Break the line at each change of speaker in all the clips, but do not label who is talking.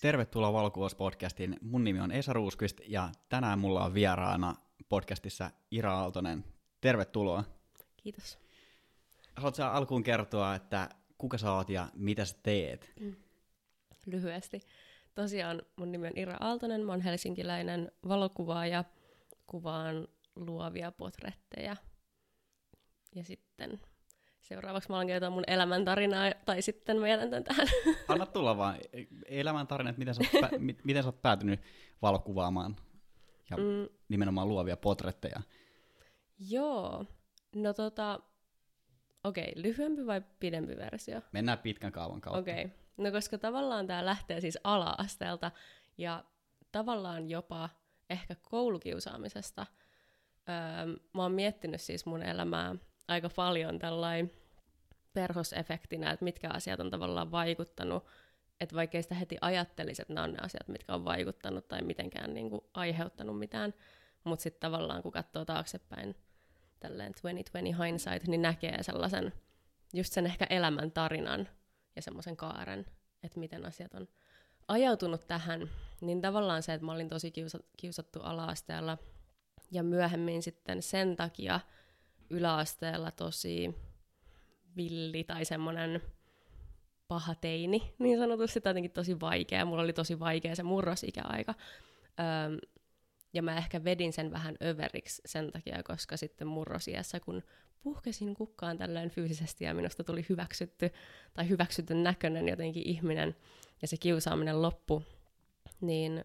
Tervetuloa Valokuvaus-podcastiin. Mun nimi on Esa Ruuskvist ja tänään mulla on vieraana podcastissa Ira Aaltonen. Tervetuloa.
Kiitos.
Haluatko alkuun kertoa, että kuka sä oot ja mitä sä teet? Mm.
Lyhyesti. Tosiaan mun nimi on Ira Aaltonen, mä oon helsinkiläinen valokuvaaja, kuvaan luovia potretteja. Ja sitten seuraavaksi mä alan kertoa mun elämäntarinaa, tai sitten mä jätän tämän tähän.
Anna tulla vaan elämäntarina, että miten sä, oot pä- miten sä oot päätynyt valokuvaamaan ja mm. nimenomaan luovia potretteja.
Joo, no tota, okei, okay, lyhyempi vai pidempi versio?
Mennään pitkän kaavan kautta.
Okei, okay. no koska tavallaan tämä lähtee siis ala-asteelta ja tavallaan jopa ehkä koulukiusaamisesta. Öö, mä oon miettinyt siis mun elämää aika paljon tällainen perhosefektinä, että mitkä asiat on tavallaan vaikuttanut, että vaikkei sitä heti ajattelisi, että nämä on ne asiat, mitkä on vaikuttanut tai mitenkään niin kuin aiheuttanut mitään, mutta sitten tavallaan kun katsoo taaksepäin tälleen 2020 hindsight, niin näkee sellaisen, just sen ehkä elämän tarinan ja semmoisen kaaren, että miten asiat on ajautunut tähän, niin tavallaan se, että mä olin tosi kiusa- kiusattu ala-asteella ja myöhemmin sitten sen takia yläasteella tosi villi tai semmoinen paha teini, niin sanotusti, tai jotenkin tosi vaikea. Mulla oli tosi vaikea se murrosikäaika. Öm, ja mä ehkä vedin sen vähän överiksi sen takia, koska sitten murrosiässä, kun puhkesin kukkaan tällöin fyysisesti ja minusta tuli hyväksytty tai hyväksytyn näköinen jotenkin ihminen ja se kiusaaminen loppu, niin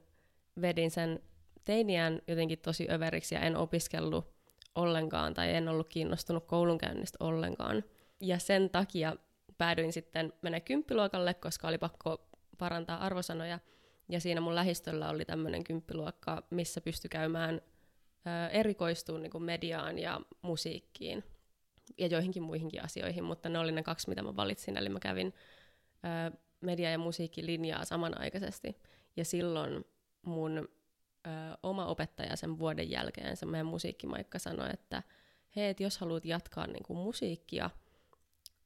vedin sen teiniään jotenkin tosi överiksi ja en opiskellut ollenkaan tai en ollut kiinnostunut koulunkäynnistä ollenkaan. Ja sen takia päädyin sitten mennä kymppiluokalle, koska oli pakko parantaa arvosanoja. Ja siinä mun lähistöllä oli tämmöinen kymppiluokka, missä pystyi käymään erikoistuun niin mediaan ja musiikkiin ja joihinkin muihinkin asioihin, mutta ne oli ne kaksi, mitä mä valitsin. Eli mä kävin ö, media- ja musiikkilinjaa samanaikaisesti. Ja silloin mun ö, oma opettaja sen vuoden jälkeen, se meidän musiikkimaikka sanoi, että hei, et jos haluat jatkaa niin kuin musiikkia,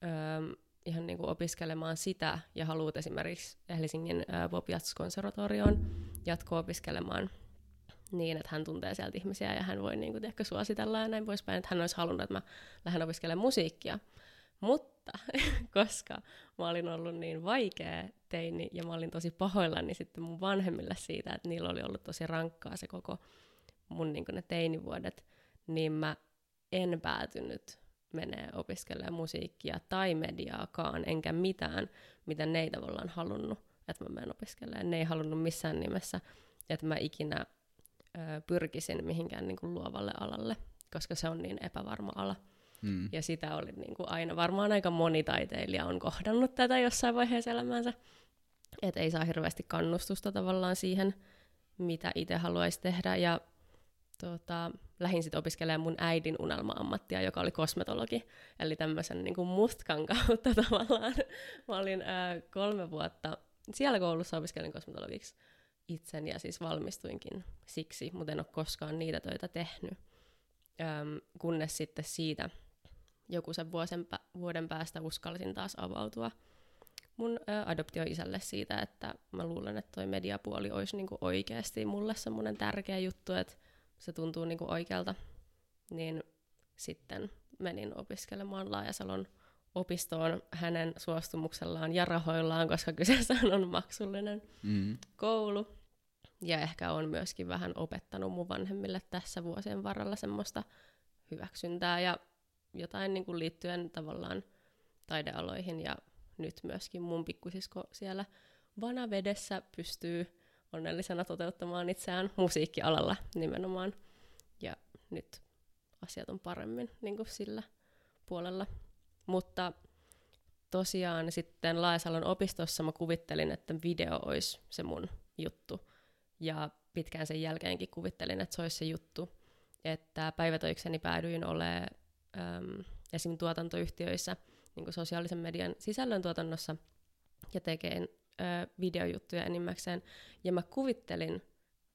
ö, ihan niin kuin opiskelemaan sitä ja haluat esimerkiksi Helsingin ö, Bob konservatorioon jatko-opiskelemaan niin, että hän tuntee sieltä ihmisiä ja hän voi niin kuin, ehkä suositella ja näin poispäin, että hän olisi halunnut, että mä lähden opiskelemaan musiikkia. Mutta koska mä olin ollut niin vaikea teini ja mä olin tosi pahoillani sitten mun vanhemmille siitä, että niillä oli ollut tosi rankkaa se koko mun niin ne teinivuodet, niin mä en päätynyt menee opiskelemaan musiikkia tai mediaakaan, enkä mitään, mitä ne ei tavallaan halunnut, että mä menen opiskelemaan. Ne ei halunnut missään nimessä, että mä ikinä ö, pyrkisin mihinkään niin kuin luovalle alalle, koska se on niin epävarma ala. Mm. Ja sitä oli niin kuin aina, varmaan aika moni taiteilija on kohdannut tätä jossain vaiheessa elämäänsä, että ei saa hirveästi kannustusta tavallaan siihen, mitä itse haluaisi tehdä. Ja tota, lähdin sitten opiskelemaan mun äidin unelma-ammattia, joka oli kosmetologi. Eli tämmöisen niin kuin mustkan kautta tavallaan. Mä olin ää, kolme vuotta siellä koulussa opiskelin kosmetologiksi itsen ja siis valmistuinkin siksi, mutta en ole koskaan niitä töitä tehnyt. Öm, kunnes sitten siitä joku sen vuosen, vuoden päästä uskalsin taas avautua mun adoptioisälle siitä, että mä luulen, että toi mediapuoli olisi niinku oikeasti mulle semmoinen tärkeä juttu, että se tuntuu niinku oikealta. Niin sitten menin opiskelemaan Laajasalon opistoon hänen suostumuksellaan ja rahoillaan, koska kyseessä on maksullinen mm. koulu. Ja ehkä on myöskin vähän opettanut mun vanhemmille tässä vuosien varrella semmoista hyväksyntää ja jotain niin kuin liittyen tavallaan taidealoihin ja nyt myöskin mun pikkusisko siellä vanavedessä pystyy onnellisena toteuttamaan itseään musiikkialalla nimenomaan. Ja nyt asiat on paremmin niin kuin sillä puolella. Mutta tosiaan sitten Laajasalon opistossa mä kuvittelin, että video olisi se mun juttu. Ja pitkään sen jälkeenkin kuvittelin, että se olisi se juttu. Että päivätöikseni päädyin olemaan äm, esim. tuotantoyhtiöissä niin kuin sosiaalisen median sisällön tuotannossa ja tekeen ö, videojuttuja enimmäkseen. Ja mä kuvittelin,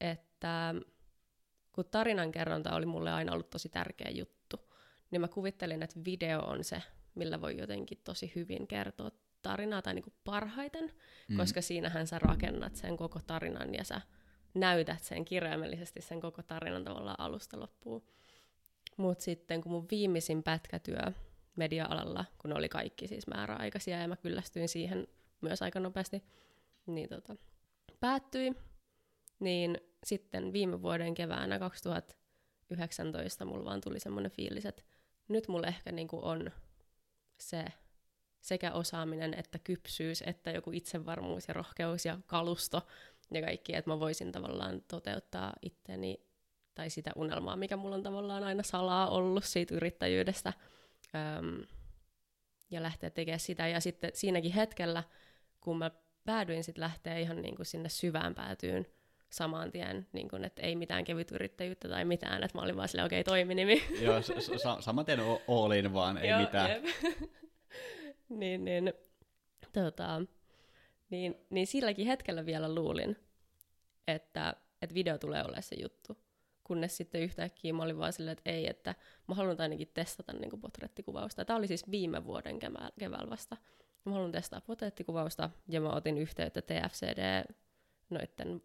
että kun tarinankerronta oli mulle aina ollut tosi tärkeä juttu, niin mä kuvittelin, että video on se, millä voi jotenkin tosi hyvin kertoa tarinaa tai niinku parhaiten, mm. koska siinähän sä rakennat sen koko tarinan ja sä näytät sen kirjaimellisesti sen koko tarinan tavallaan alusta loppuun. Mutta sitten kun mun viimeisin pätkätyö media-alalla, kun oli kaikki siis määräaikaisia ja mä kyllästyin siihen myös aika nopeasti, niin tota, päättyi, niin sitten viime vuoden keväänä 2019 mulla vaan tuli semmoinen fiilis, että nyt mulla ehkä niinku on se sekä osaaminen että kypsyys, että joku itsevarmuus ja rohkeus ja kalusto ja kaikki, että mä voisin tavallaan toteuttaa itteni tai sitä unelmaa, mikä mulla on tavallaan aina salaa ollut siitä yrittäjyydestä öm, ja lähteä tekemään sitä. Ja sitten siinäkin hetkellä, kun mä päädyin sitten lähteä ihan niin kuin sinne syvään päätyyn saman tien, niin kuin, että ei mitään kevyt yrittäjyyttä tai mitään, että mä olin vaan silleen, okei, okay, toiminimi.
Joo, sa- saman tien olin vaan, ei Joo, mitään.
niin, niin, tota, niin, niin silläkin hetkellä vielä luulin, että, että video tulee olemaan se juttu. Kunnes sitten yhtäkkiä mä olin vaan silleen, että ei, että mä haluan ainakin testata niin potrettikuvausta. Tämä oli siis viime vuoden keväällä vasta. Mä haluan testaa potrettikuvausta ja mä otin yhteyttä TFCD noiden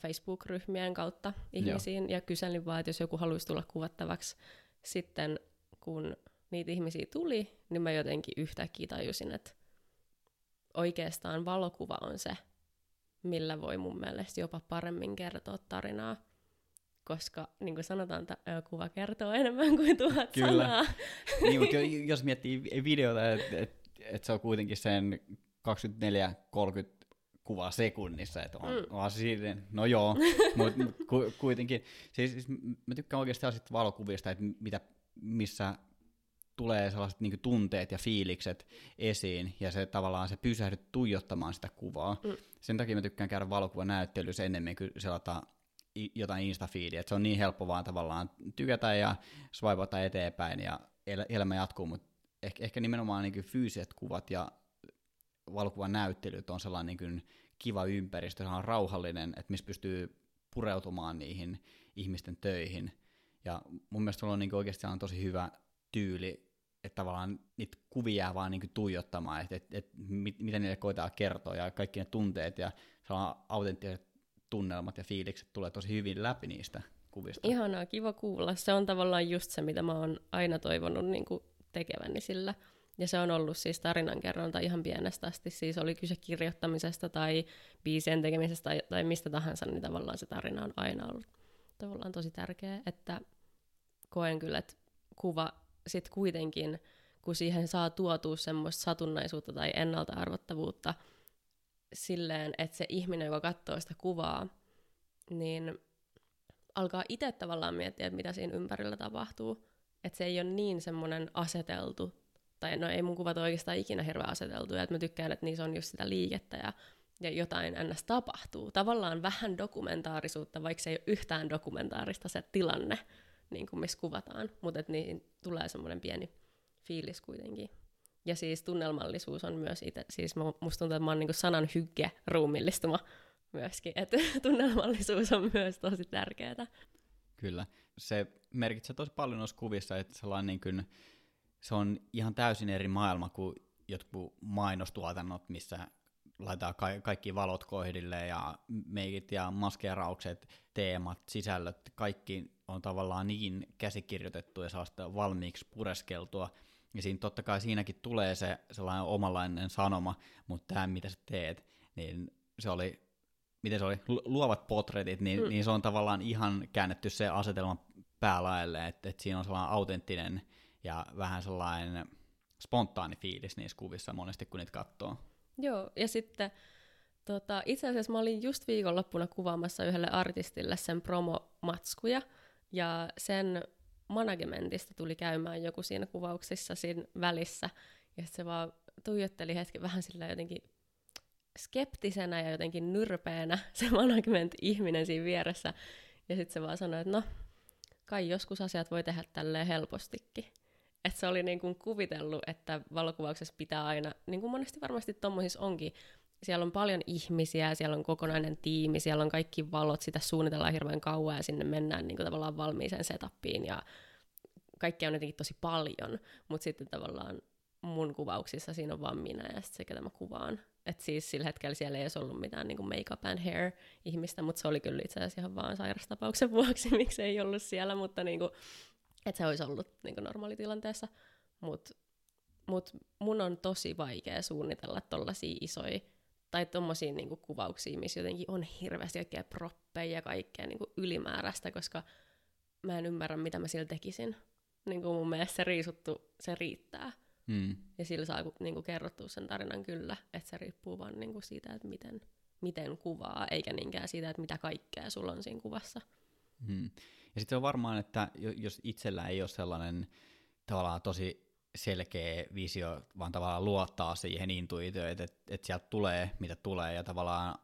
Facebook-ryhmien kautta ihmisiin Joo. ja kyselin vaan, että jos joku haluaisi tulla kuvattavaksi. Sitten kun niitä ihmisiä tuli, niin mä jotenkin yhtäkkiä tajusin, että oikeastaan valokuva on se, millä voi mun mielestä jopa paremmin kertoa tarinaa. Koska niin kuin sanotaan, että kuva kertoo enemmän kuin tuhat Kyllä. sanaa.
niin, mutta jos miettii videota, että et, et se on kuitenkin sen 24-30 kuvaa sekunnissa, että on, mm. on siitä, no joo, mutta ku, kuitenkin, siis, siis mä tykkään oikeasti sellaisista valokuvista, että mitä, missä tulee sellaiset niin tunteet ja fiilikset esiin, ja se tavallaan se pysähdyt tuijottamaan sitä kuvaa. Mm. Sen takia mä tykkään käydä valokuvanäyttelyssä enemmän kuin selata jotain instafiidiä, että se on niin helppo vaan tavallaan tykätä ja swipata eteenpäin ja el- elämä jatkuu, mutta ehkä, ehkä nimenomaan niin fyysiset kuvat ja valokuvan näyttelyt on sellainen niin kiva ympäristö, se on rauhallinen, että missä pystyy pureutumaan niihin ihmisten töihin. Ja mun mielestä sulla on niin oikeasti on tosi hyvä tyyli, että tavallaan niitä kuvia vaan niin tuijottamaan, että, että, että mit, mitä niille koetaan kertoa ja kaikki ne tunteet ja autenttiset tunnelmat ja fiilikset tulee tosi hyvin läpi niistä kuvista.
Ihanaa, kiva kuulla. Se on tavallaan just se, mitä mä oon aina toivonut niin tekeväni sillä. Ja se on ollut siis tarinankerronta ihan pienestä asti, siis oli kyse kirjoittamisesta tai biisien tekemisestä tai, tai mistä tahansa, niin tavallaan se tarina on aina ollut tavallaan tosi tärkeä, että koen kyllä, että kuva sitten kuitenkin, kun siihen saa tuotua semmoista satunnaisuutta tai ennalta-arvottavuutta silleen, että se ihminen, joka katsoo sitä kuvaa, niin alkaa itse tavallaan miettiä, että mitä siinä ympärillä tapahtuu. Että se ei ole niin semmoinen aseteltu tai no ei mun kuvat oikeastaan ikinä hirveän aseteltuja, että mä tykkään, että niissä on just sitä liikettä ja, ja jotain ns. tapahtuu. Tavallaan vähän dokumentaarisuutta, vaikka se ei ole yhtään dokumentaarista se tilanne, niin kuin missä kuvataan, mutta niin tulee semmoinen pieni fiilis kuitenkin. Ja siis tunnelmallisuus on myös itse, siis musta tuntuu, että mä oon niin sanan hygge ruumillistuma myöskin, että tunnelmallisuus on myös tosi tärkeää.
Kyllä, se merkitsee tosi paljon noissa kuvissa, että sellainen niin kuin, se on ihan täysin eri maailma kuin jotkut mainostuotannot, missä laitetaan ka- kaikki valot kohdille ja meikit ja maskeraukset, teemat, sisällöt, kaikki on tavallaan niin käsikirjoitettu ja sellaista valmiiksi pureskeltua. Ja siinä totta kai siinäkin tulee se sellainen omanlainen sanoma, mutta tämä mitä sä teet, niin se oli, miten se oli, luovat potretit, niin, mm. niin se on tavallaan ihan käännetty se asetelma päälaelle, että, että siinä on sellainen autenttinen ja vähän sellainen spontaani fiilis niissä kuvissa monesti, kun niitä katsoo.
Joo, ja sitten tota, itse asiassa mä olin just viikonloppuna kuvaamassa yhdelle artistille sen promomatskuja, ja sen managementista tuli käymään joku siinä kuvauksissa siinä välissä, ja se vaan tuijotteli hetki vähän sillä jotenkin skeptisenä ja jotenkin nyrpeänä se management-ihminen siinä vieressä, ja sitten se vaan sanoi, että no, kai joskus asiat voi tehdä tälleen helpostikin. Että se oli niin kuin kuvitellut, että valokuvauksessa pitää aina, niin kuin monesti varmasti tuommoisissa onkin, siellä on paljon ihmisiä, siellä on kokonainen tiimi, siellä on kaikki valot, sitä suunnitellaan hirveän kauan ja sinne mennään niin kuin tavallaan valmiiseen setappiin ja kaikkea on jotenkin tosi paljon, mutta sitten tavallaan mun kuvauksissa siinä on vaan minä ja se, ketä mä kuvaan. Et siis sillä hetkellä siellä ei ollut mitään niin make-up and hair ihmistä, mutta se oli kyllä itse asiassa ihan vaan sairastapauksen vuoksi, miksi ei ollut siellä, mutta niin kuin, että se olisi ollut niin kuin normaalitilanteessa. Mutta mut mun on tosi vaikea suunnitella tollaisia isoja tai tommosia niinku kuvauksia, missä jotenkin on hirveästi kaikkea proppeja ja kaikkea niinku ylimääräistä, koska mä en ymmärrä, mitä mä sillä tekisin. Niinku mun mielestä se riisuttu, se riittää.
Mm.
Ja sillä saa niinku kerrottua sen tarinan kyllä, että se riippuu vaan niinku siitä, että miten, miten kuvaa, eikä niinkään siitä, että mitä kaikkea sulla on siinä kuvassa.
Mm. Ja sitten on varmaan, että jos itsellä ei ole sellainen tavallaan tosi selkeä visio, vaan tavallaan luottaa siihen intuitioon, että, että, sieltä tulee, mitä tulee, ja tavallaan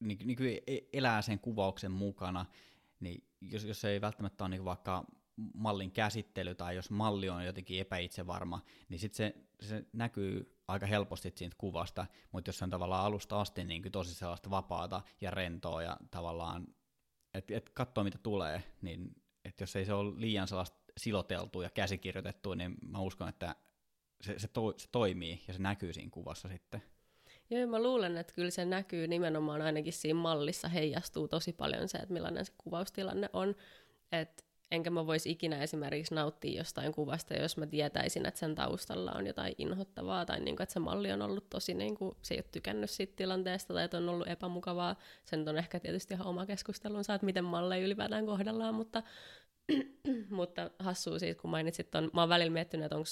niin, niin kuin elää sen kuvauksen mukana, niin jos, jos ei välttämättä ole niin vaikka mallin käsittely, tai jos malli on jotenkin epäitsevarma, niin sitten se, se näkyy aika helposti siitä kuvasta, mutta jos se on tavallaan alusta asti niin kuin tosi sellaista vapaata ja rentoa, ja tavallaan, että et katsoo mitä tulee, niin että jos ei se ole liian sellaista siloteltu ja käsikirjoitettu, niin mä uskon, että se, se, to, se toimii ja se näkyy siinä kuvassa sitten.
Joo, mä luulen, että kyllä se näkyy nimenomaan ainakin siinä mallissa heijastuu tosi paljon se, että millainen se kuvaustilanne on. Et enkä mä voisi ikinä esimerkiksi nauttia jostain kuvasta, jos mä tietäisin, että sen taustalla on jotain inhottavaa tai niin että se malli on ollut tosi, niin kuin, se ei ole tykännyt siitä tilanteesta tai että on ollut epämukavaa. Sen on ehkä tietysti ihan oma keskustelunsa, että miten malleja ylipäätään kohdellaan, mutta mutta hassua siitä, kun mainitsit ton, mä oon välillä miettinyt, että onko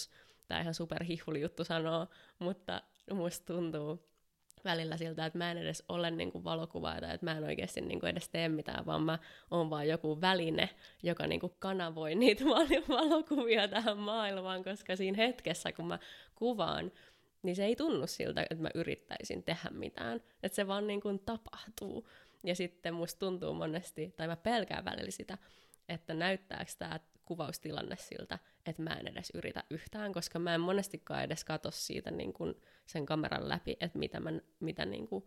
tämä ihan superhihuli juttu sanoa, mutta musta tuntuu välillä siltä, että mä en edes ole niin kuin valokuvaaja että mä en oikeasti niin kuin edes tee mitään, vaan mä oon vaan joku väline, joka niin kuin kanavoi niitä valokuvia tähän maailmaan, koska siinä hetkessä, kun mä kuvaan, niin se ei tunnu siltä, että mä yrittäisin tehdä mitään. Että se vaan niin kuin tapahtuu. Ja sitten musta tuntuu monesti, tai mä pelkään välillä sitä, että näyttääkö tämä kuvaustilanne siltä, että mä en edes yritä yhtään, koska mä en monestikaan edes katso siitä niin kuin sen kameran läpi, että mitä mä, mitä niin kuin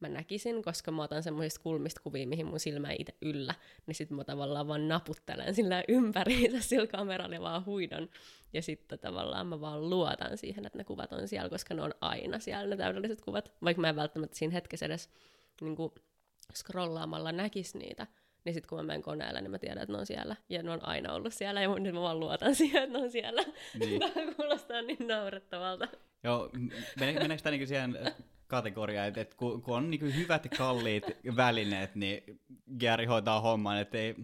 mä näkisin, koska mä otan semmoisista kulmista kuvia, mihin mun silmä ei itse yllä, niin sitten mä tavallaan vaan naputtelen sillä ympäriinsä sillä kameralla ja vaan huidon. Ja sitten tavallaan mä vaan luotan siihen, että ne kuvat on siellä, koska ne on aina siellä ne täydelliset kuvat, vaikka mä en välttämättä siinä hetkessä edes niin kuin scrollaamalla näkisi niitä, niin sitten kun mä menen koneelle, niin mä tiedän, että ne on siellä. Ja ne on aina ollut siellä, ja nyt mä vaan luotan siihen, että ne on siellä. Niin. Tämä kuulostaa niin naurettavalta.
Joo, meneekö tämä niinku siihen kategoriaan, että, että kun, kun on niin hyvät ja kalliit välineet, niin Gary hoitaa homman, että ei...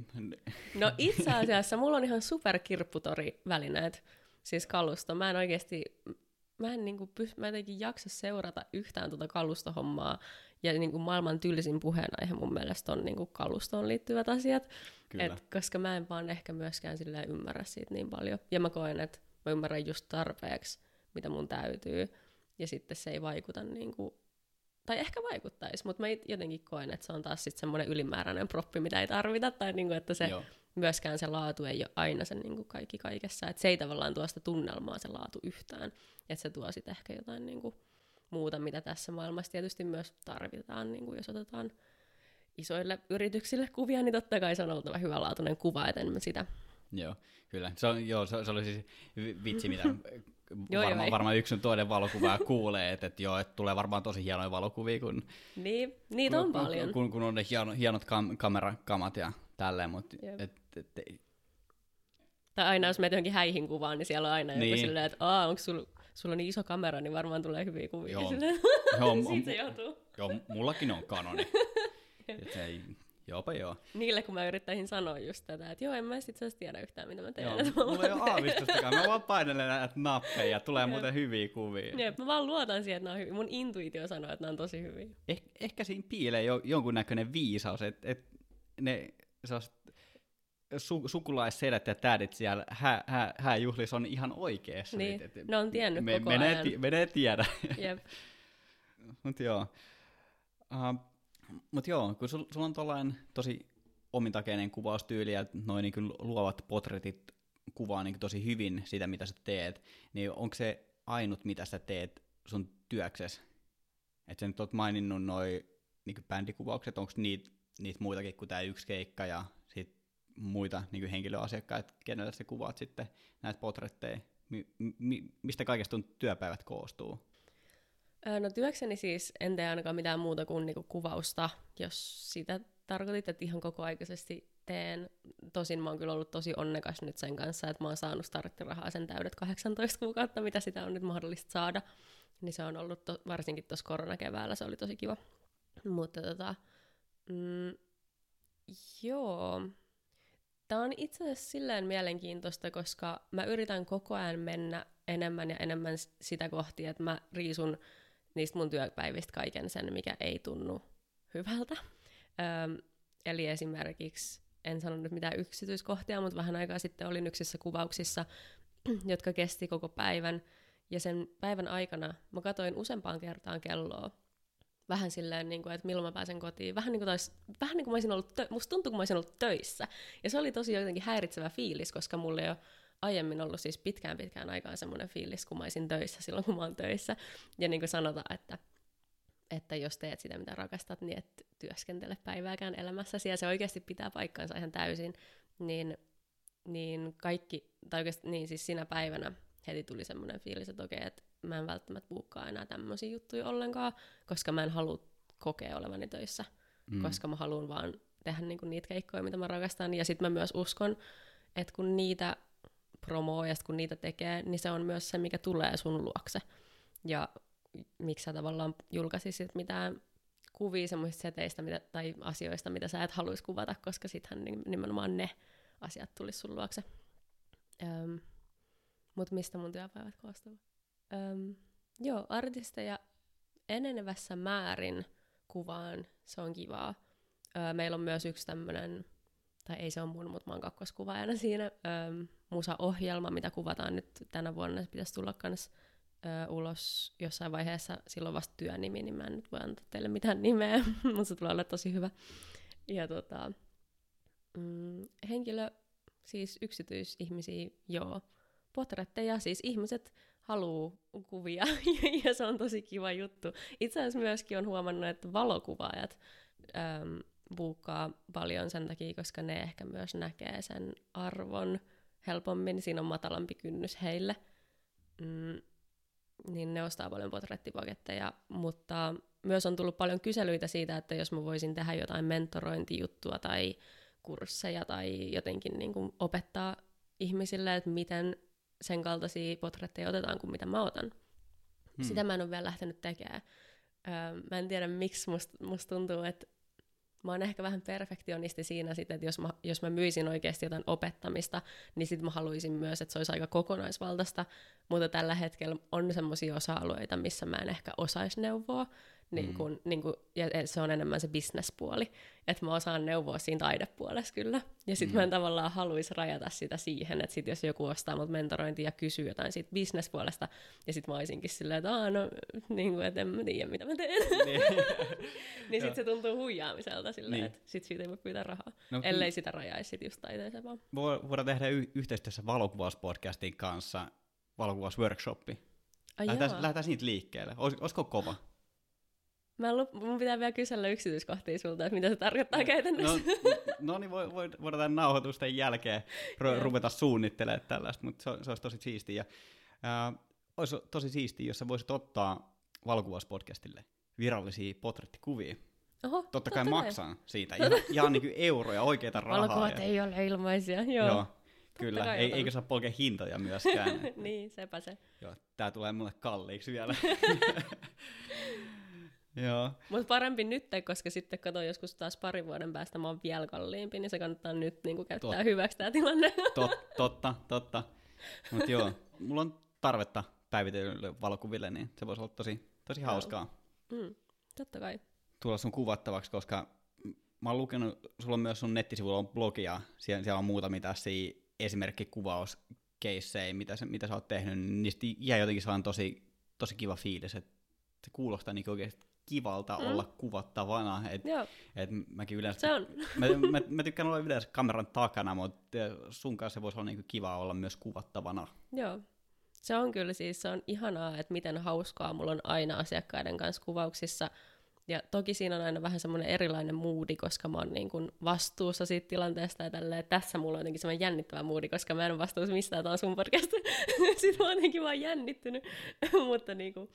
No itse asiassa mulla on ihan superkirpputori välineet, siis kalusto. Mä en oikeasti, mä en, niin kuin, mä jotenkin jaksa seurata yhtään tuota kalustohommaa, ja niin kuin maailman tylsin puheenaihe mun mielestä on niin kuin kalustoon liittyvät asiat. Et, koska mä en vaan ehkä myöskään sillä ymmärrä siitä niin paljon. Ja mä koen, että mä ymmärrän just tarpeeksi, mitä mun täytyy. Ja sitten se ei vaikuta niin kuin, tai ehkä vaikuttaisi, mutta mä jotenkin koen, että se on taas sitten semmoinen ylimääräinen proppi, mitä ei tarvita, tai niin kuin, että se Joo. myöskään se laatu ei ole aina se niin kuin kaikki kaikessa. Että se ei tavallaan tuo sitä tunnelmaa se laatu yhtään, että se tuo sitten ehkä jotain niin kuin muuta, mitä tässä maailmassa tietysti myös tarvitaan, niin kuin jos otetaan isoille yrityksille kuvia, niin totta kai se on oltava hyvälaatuinen kuva, et enemmän sitä.
Joo, kyllä. Se, on, joo, se, se oli siis vitsi, mitä joo, varma, joo, varmaan yksi toinen valokuva kuulee, että, että joo, että tulee varmaan tosi hienoja valokuvia, kun,
niin, niitä on
kun,
paljon.
Kun, kun on ne hieno, hienot kam, kamerakamat ja tälleen, mutta et, et, et,
tai aina jos menet johonkin häihin kuvaan, niin siellä on aina niin. joku silleen, että onko sulla sulla on niin iso kamera, niin varmaan tulee hyviä kuvia. Joo, joo Siitä se johtuu.
Joo, mullakin on kanoni. se ei, Joopa joo.
Niille, kun mä yrittäisin sanoa just tätä, että joo, en mä itse asiassa tiedä yhtään, mitä mä teen.
Joo, mulla ei ole aavistustakaan. Mä vaan painelen näitä nappeja, tulee Jep. muuten hyviä kuvia.
Jep, mä vaan luotan siihen, että nämä on hyviä. Mun intuitio sanoo, että nämä on tosi hyviä.
Eh, ehkä siinä piilee jo, jonkunnäköinen viisaus, että et ne su- sukulaissedät ja tädit siellä hä- hä- hääjuhlissa on ihan oikeassa.
Niin, et, et, ne on tiennyt me, koko
menee,
ajan. Ti-
menee tiedä. Jep. Mut joo. Uh, mut joo, kun sul, sulla on tollainen tosi omintakeinen kuvaustyyli ja noin niin luovat potretit kuvaa niin tosi hyvin sitä, mitä sä teet, niin onko se ainut, mitä sä teet sun työksessä? Että sä nyt oot maininnut noin niin bändikuvaukset, onko niitä, niitä muitakin kuin tämä yksi keikka ja sit muita niin henkilöasiakkaita, kenelle sä kuvaat sitten näitä potretteja, mi, mi, mistä kaikesta sun työpäivät koostuu?
No työkseni siis en tee ainakaan mitään muuta kuin niinku kuvausta, jos sitä tarkoitit, että ihan kokoaikaisesti teen. Tosin mä oon kyllä ollut tosi onnekas nyt sen kanssa, että mä oon saanut starttirahaa sen täydet 18 kuukautta, mitä sitä on nyt mahdollista saada. Niin se on ollut to- varsinkin tuossa koronakeväällä, se oli tosi kiva. Mutta tota, mm, joo, Tämä on itse asiassa silleen mielenkiintoista, koska mä yritän koko ajan mennä enemmän ja enemmän sitä kohti, että mä riisun niistä mun työpäivistä kaiken sen, mikä ei tunnu hyvältä. Öm, eli esimerkiksi, en sano nyt mitään yksityiskohtia, mutta vähän aikaa sitten olin yksissä kuvauksissa, jotka kesti koko päivän. Ja sen päivän aikana mä katoin useampaan kertaan kelloa vähän silleen, niin kuin, että milloin mä pääsen kotiin. Vähän niin kuin, tais, vähän niin kuin mä olisin ollut, tö- musta tuntui, kun mä olisin ollut töissä. Ja se oli tosi jotenkin häiritsevä fiilis, koska mulla ei ole aiemmin ollut siis pitkään pitkään aikaan semmoinen fiilis, kun mä olisin töissä silloin, kun mä oon töissä. Ja niin kuin sanotaan, että, että jos teet sitä, mitä rakastat, niin et työskentele päivääkään elämässäsi. Ja se oikeasti pitää paikkansa ihan täysin. Niin, niin kaikki, tai oikeasti niin siis sinä päivänä heti tuli semmoinen fiilis, että okei, että mä en välttämättä buukkaa enää tämmöisiä juttuja ollenkaan, koska mä en halua kokea olevani töissä, mm. koska mä haluan vaan tehdä niinku niitä keikkoja, mitä mä rakastan. Ja sitten mä myös uskon, että kun niitä promoo ja kun niitä tekee, niin se on myös se, mikä tulee sun luokse. Ja miksi sä tavallaan julkaisisit mitään kuvia semmoisista seteistä mitä, tai asioista, mitä sä et haluaisi kuvata, koska sittenhän nimenomaan ne asiat tulisi sun luokse. Öm, Mutta mistä mun työpäivät koostuu? Öm, joo, artisteja enenevässä määrin kuvaan, se on kivaa. Öö, meillä on myös yksi tämmöinen, tai ei se ole mun, mutta mä oon kakkoskuvaajana siinä, öö, musa-ohjelma, mitä kuvataan nyt tänä vuonna, se pitäisi tulla kans öö, ulos jossain vaiheessa, silloin vasta työnimi, niin mä en nyt voi antaa teille mitään nimeä, mutta se tulee olla tosi hyvä. Ja tota, mm, henkilö, siis yksityisihmisiä, joo, portretteja, siis ihmiset haluaa kuvia, ja se on tosi kiva juttu. Itse asiassa myöskin on huomannut, että valokuvaajat äm, buukkaa paljon sen takia, koska ne ehkä myös näkee sen arvon helpommin. Siinä on matalampi kynnys heille. Mm, niin ne ostaa paljon potrettipaketteja, mutta myös on tullut paljon kyselyitä siitä, että jos mä voisin tehdä jotain mentorointijuttua tai kursseja tai jotenkin niin kuin opettaa ihmisille, että miten sen kaltaisia potretteja otetaan kuin mitä mä otan. Hmm. Sitä mä en ole vielä lähtenyt tekemään. Öö, mä en tiedä, miksi musta must tuntuu, että mä oon ehkä vähän perfektionisti siinä sit, että jos mä, jos mä myisin oikeasti jotain opettamista, niin sitten mä haluaisin myös, että se olisi aika kokonaisvaltaista, mutta tällä hetkellä on semmoisia osa-alueita, missä mä en ehkä osaisi neuvoa, niin kun, mm. niin kun, ja se on enemmän se bisnespuoli. Että mä osaan neuvoa siinä taidepuolessa kyllä. Ja sitten mm. mä en tavallaan haluaisi rajata sitä siihen, että sit jos joku ostaa mut mentorointia ja kysyy jotain siitä bisnespuolesta, ja sitten mä olisinkin silleen, että Aa, no, niin kuin, että en mä tiedä, mitä mä teen. Niin, niin sitten se tuntuu huijaamiselta silleen, niin. että sit siitä ei voi pyytää rahaa. No, ellei sitä rajaisi sit just taiteeseen vaan.
Voidaan tehdä y- yhteistyössä valokuvauspodcastin kanssa valokuvausworkshoppi. Lähdetään, lähdetään siitä liikkeelle. Olis, olisiko kova?
Mä lup, mun pitää vielä kysellä yksityiskohtia sulta, että mitä se tarkoittaa no, käytännössä.
No, no niin, voi, voi, voidaan tämän nauhoitusten jälkeen ru- ruveta suunnittelemaan tällaista, mutta se, se olisi tosi siistiä. Äh, olisi tosi siistiä, jos sä voisit ottaa valokuvauspodcastille virallisia potrettikuvia.
Oho,
totta, totta kai maksan siitä, ihan, ihan niin kuin euroja, oikeita rahaa.
Valokuvat ja... ei ole ilmaisia, joo. joo
kyllä, ei, eikä saa polkea hintoja myöskään.
niin, sepä se.
Joo, tää tulee mulle kalliiksi vielä. Joo.
Mutta parempi nyt, koska sitten kato joskus taas parin vuoden päästä mä oon vielä kalliimpi, niin se kannattaa nyt niin käyttää Tot, hyväksi tämä tilanne.
Tot, totta, totta. Mutta joo, mulla on tarvetta päivitetyille valokuville, niin se voisi olla tosi, tosi hauskaa.
Mm, totta kai.
Tulla sun kuvattavaksi, koska mä oon lukenut, sulla on myös sun nettisivuilla on blogia, siellä, siellä on muutamia tässä esimerkkikuvauskeissejä, mitä, mitä sä oot tehnyt, niin niistä jää jotenkin sellainen tosi, tosi kiva fiilis, että se kuulostaa niin oikeasti kivalta mm. olla kuvattavana. Et, et mäkin yleensä,
se on.
mä, mä, mä, tykkään olla yleensä kameran takana, mutta sun kanssa se voisi olla niinku kiva olla myös kuvattavana.
Joo. Se on kyllä siis, se on ihanaa, että miten hauskaa mulla on aina asiakkaiden kanssa kuvauksissa. Ja toki siinä on aina vähän semmoinen erilainen moodi, koska mä oon niin kuin vastuussa siitä tilanteesta ja tälleen. Tässä mulla on jotenkin semmoinen jännittävä moodi, koska mä en ole vastuussa mistään, tämä on sun podcast. Sitten mä oon jotenkin vaan jännittynyt. Mutta niin kuin,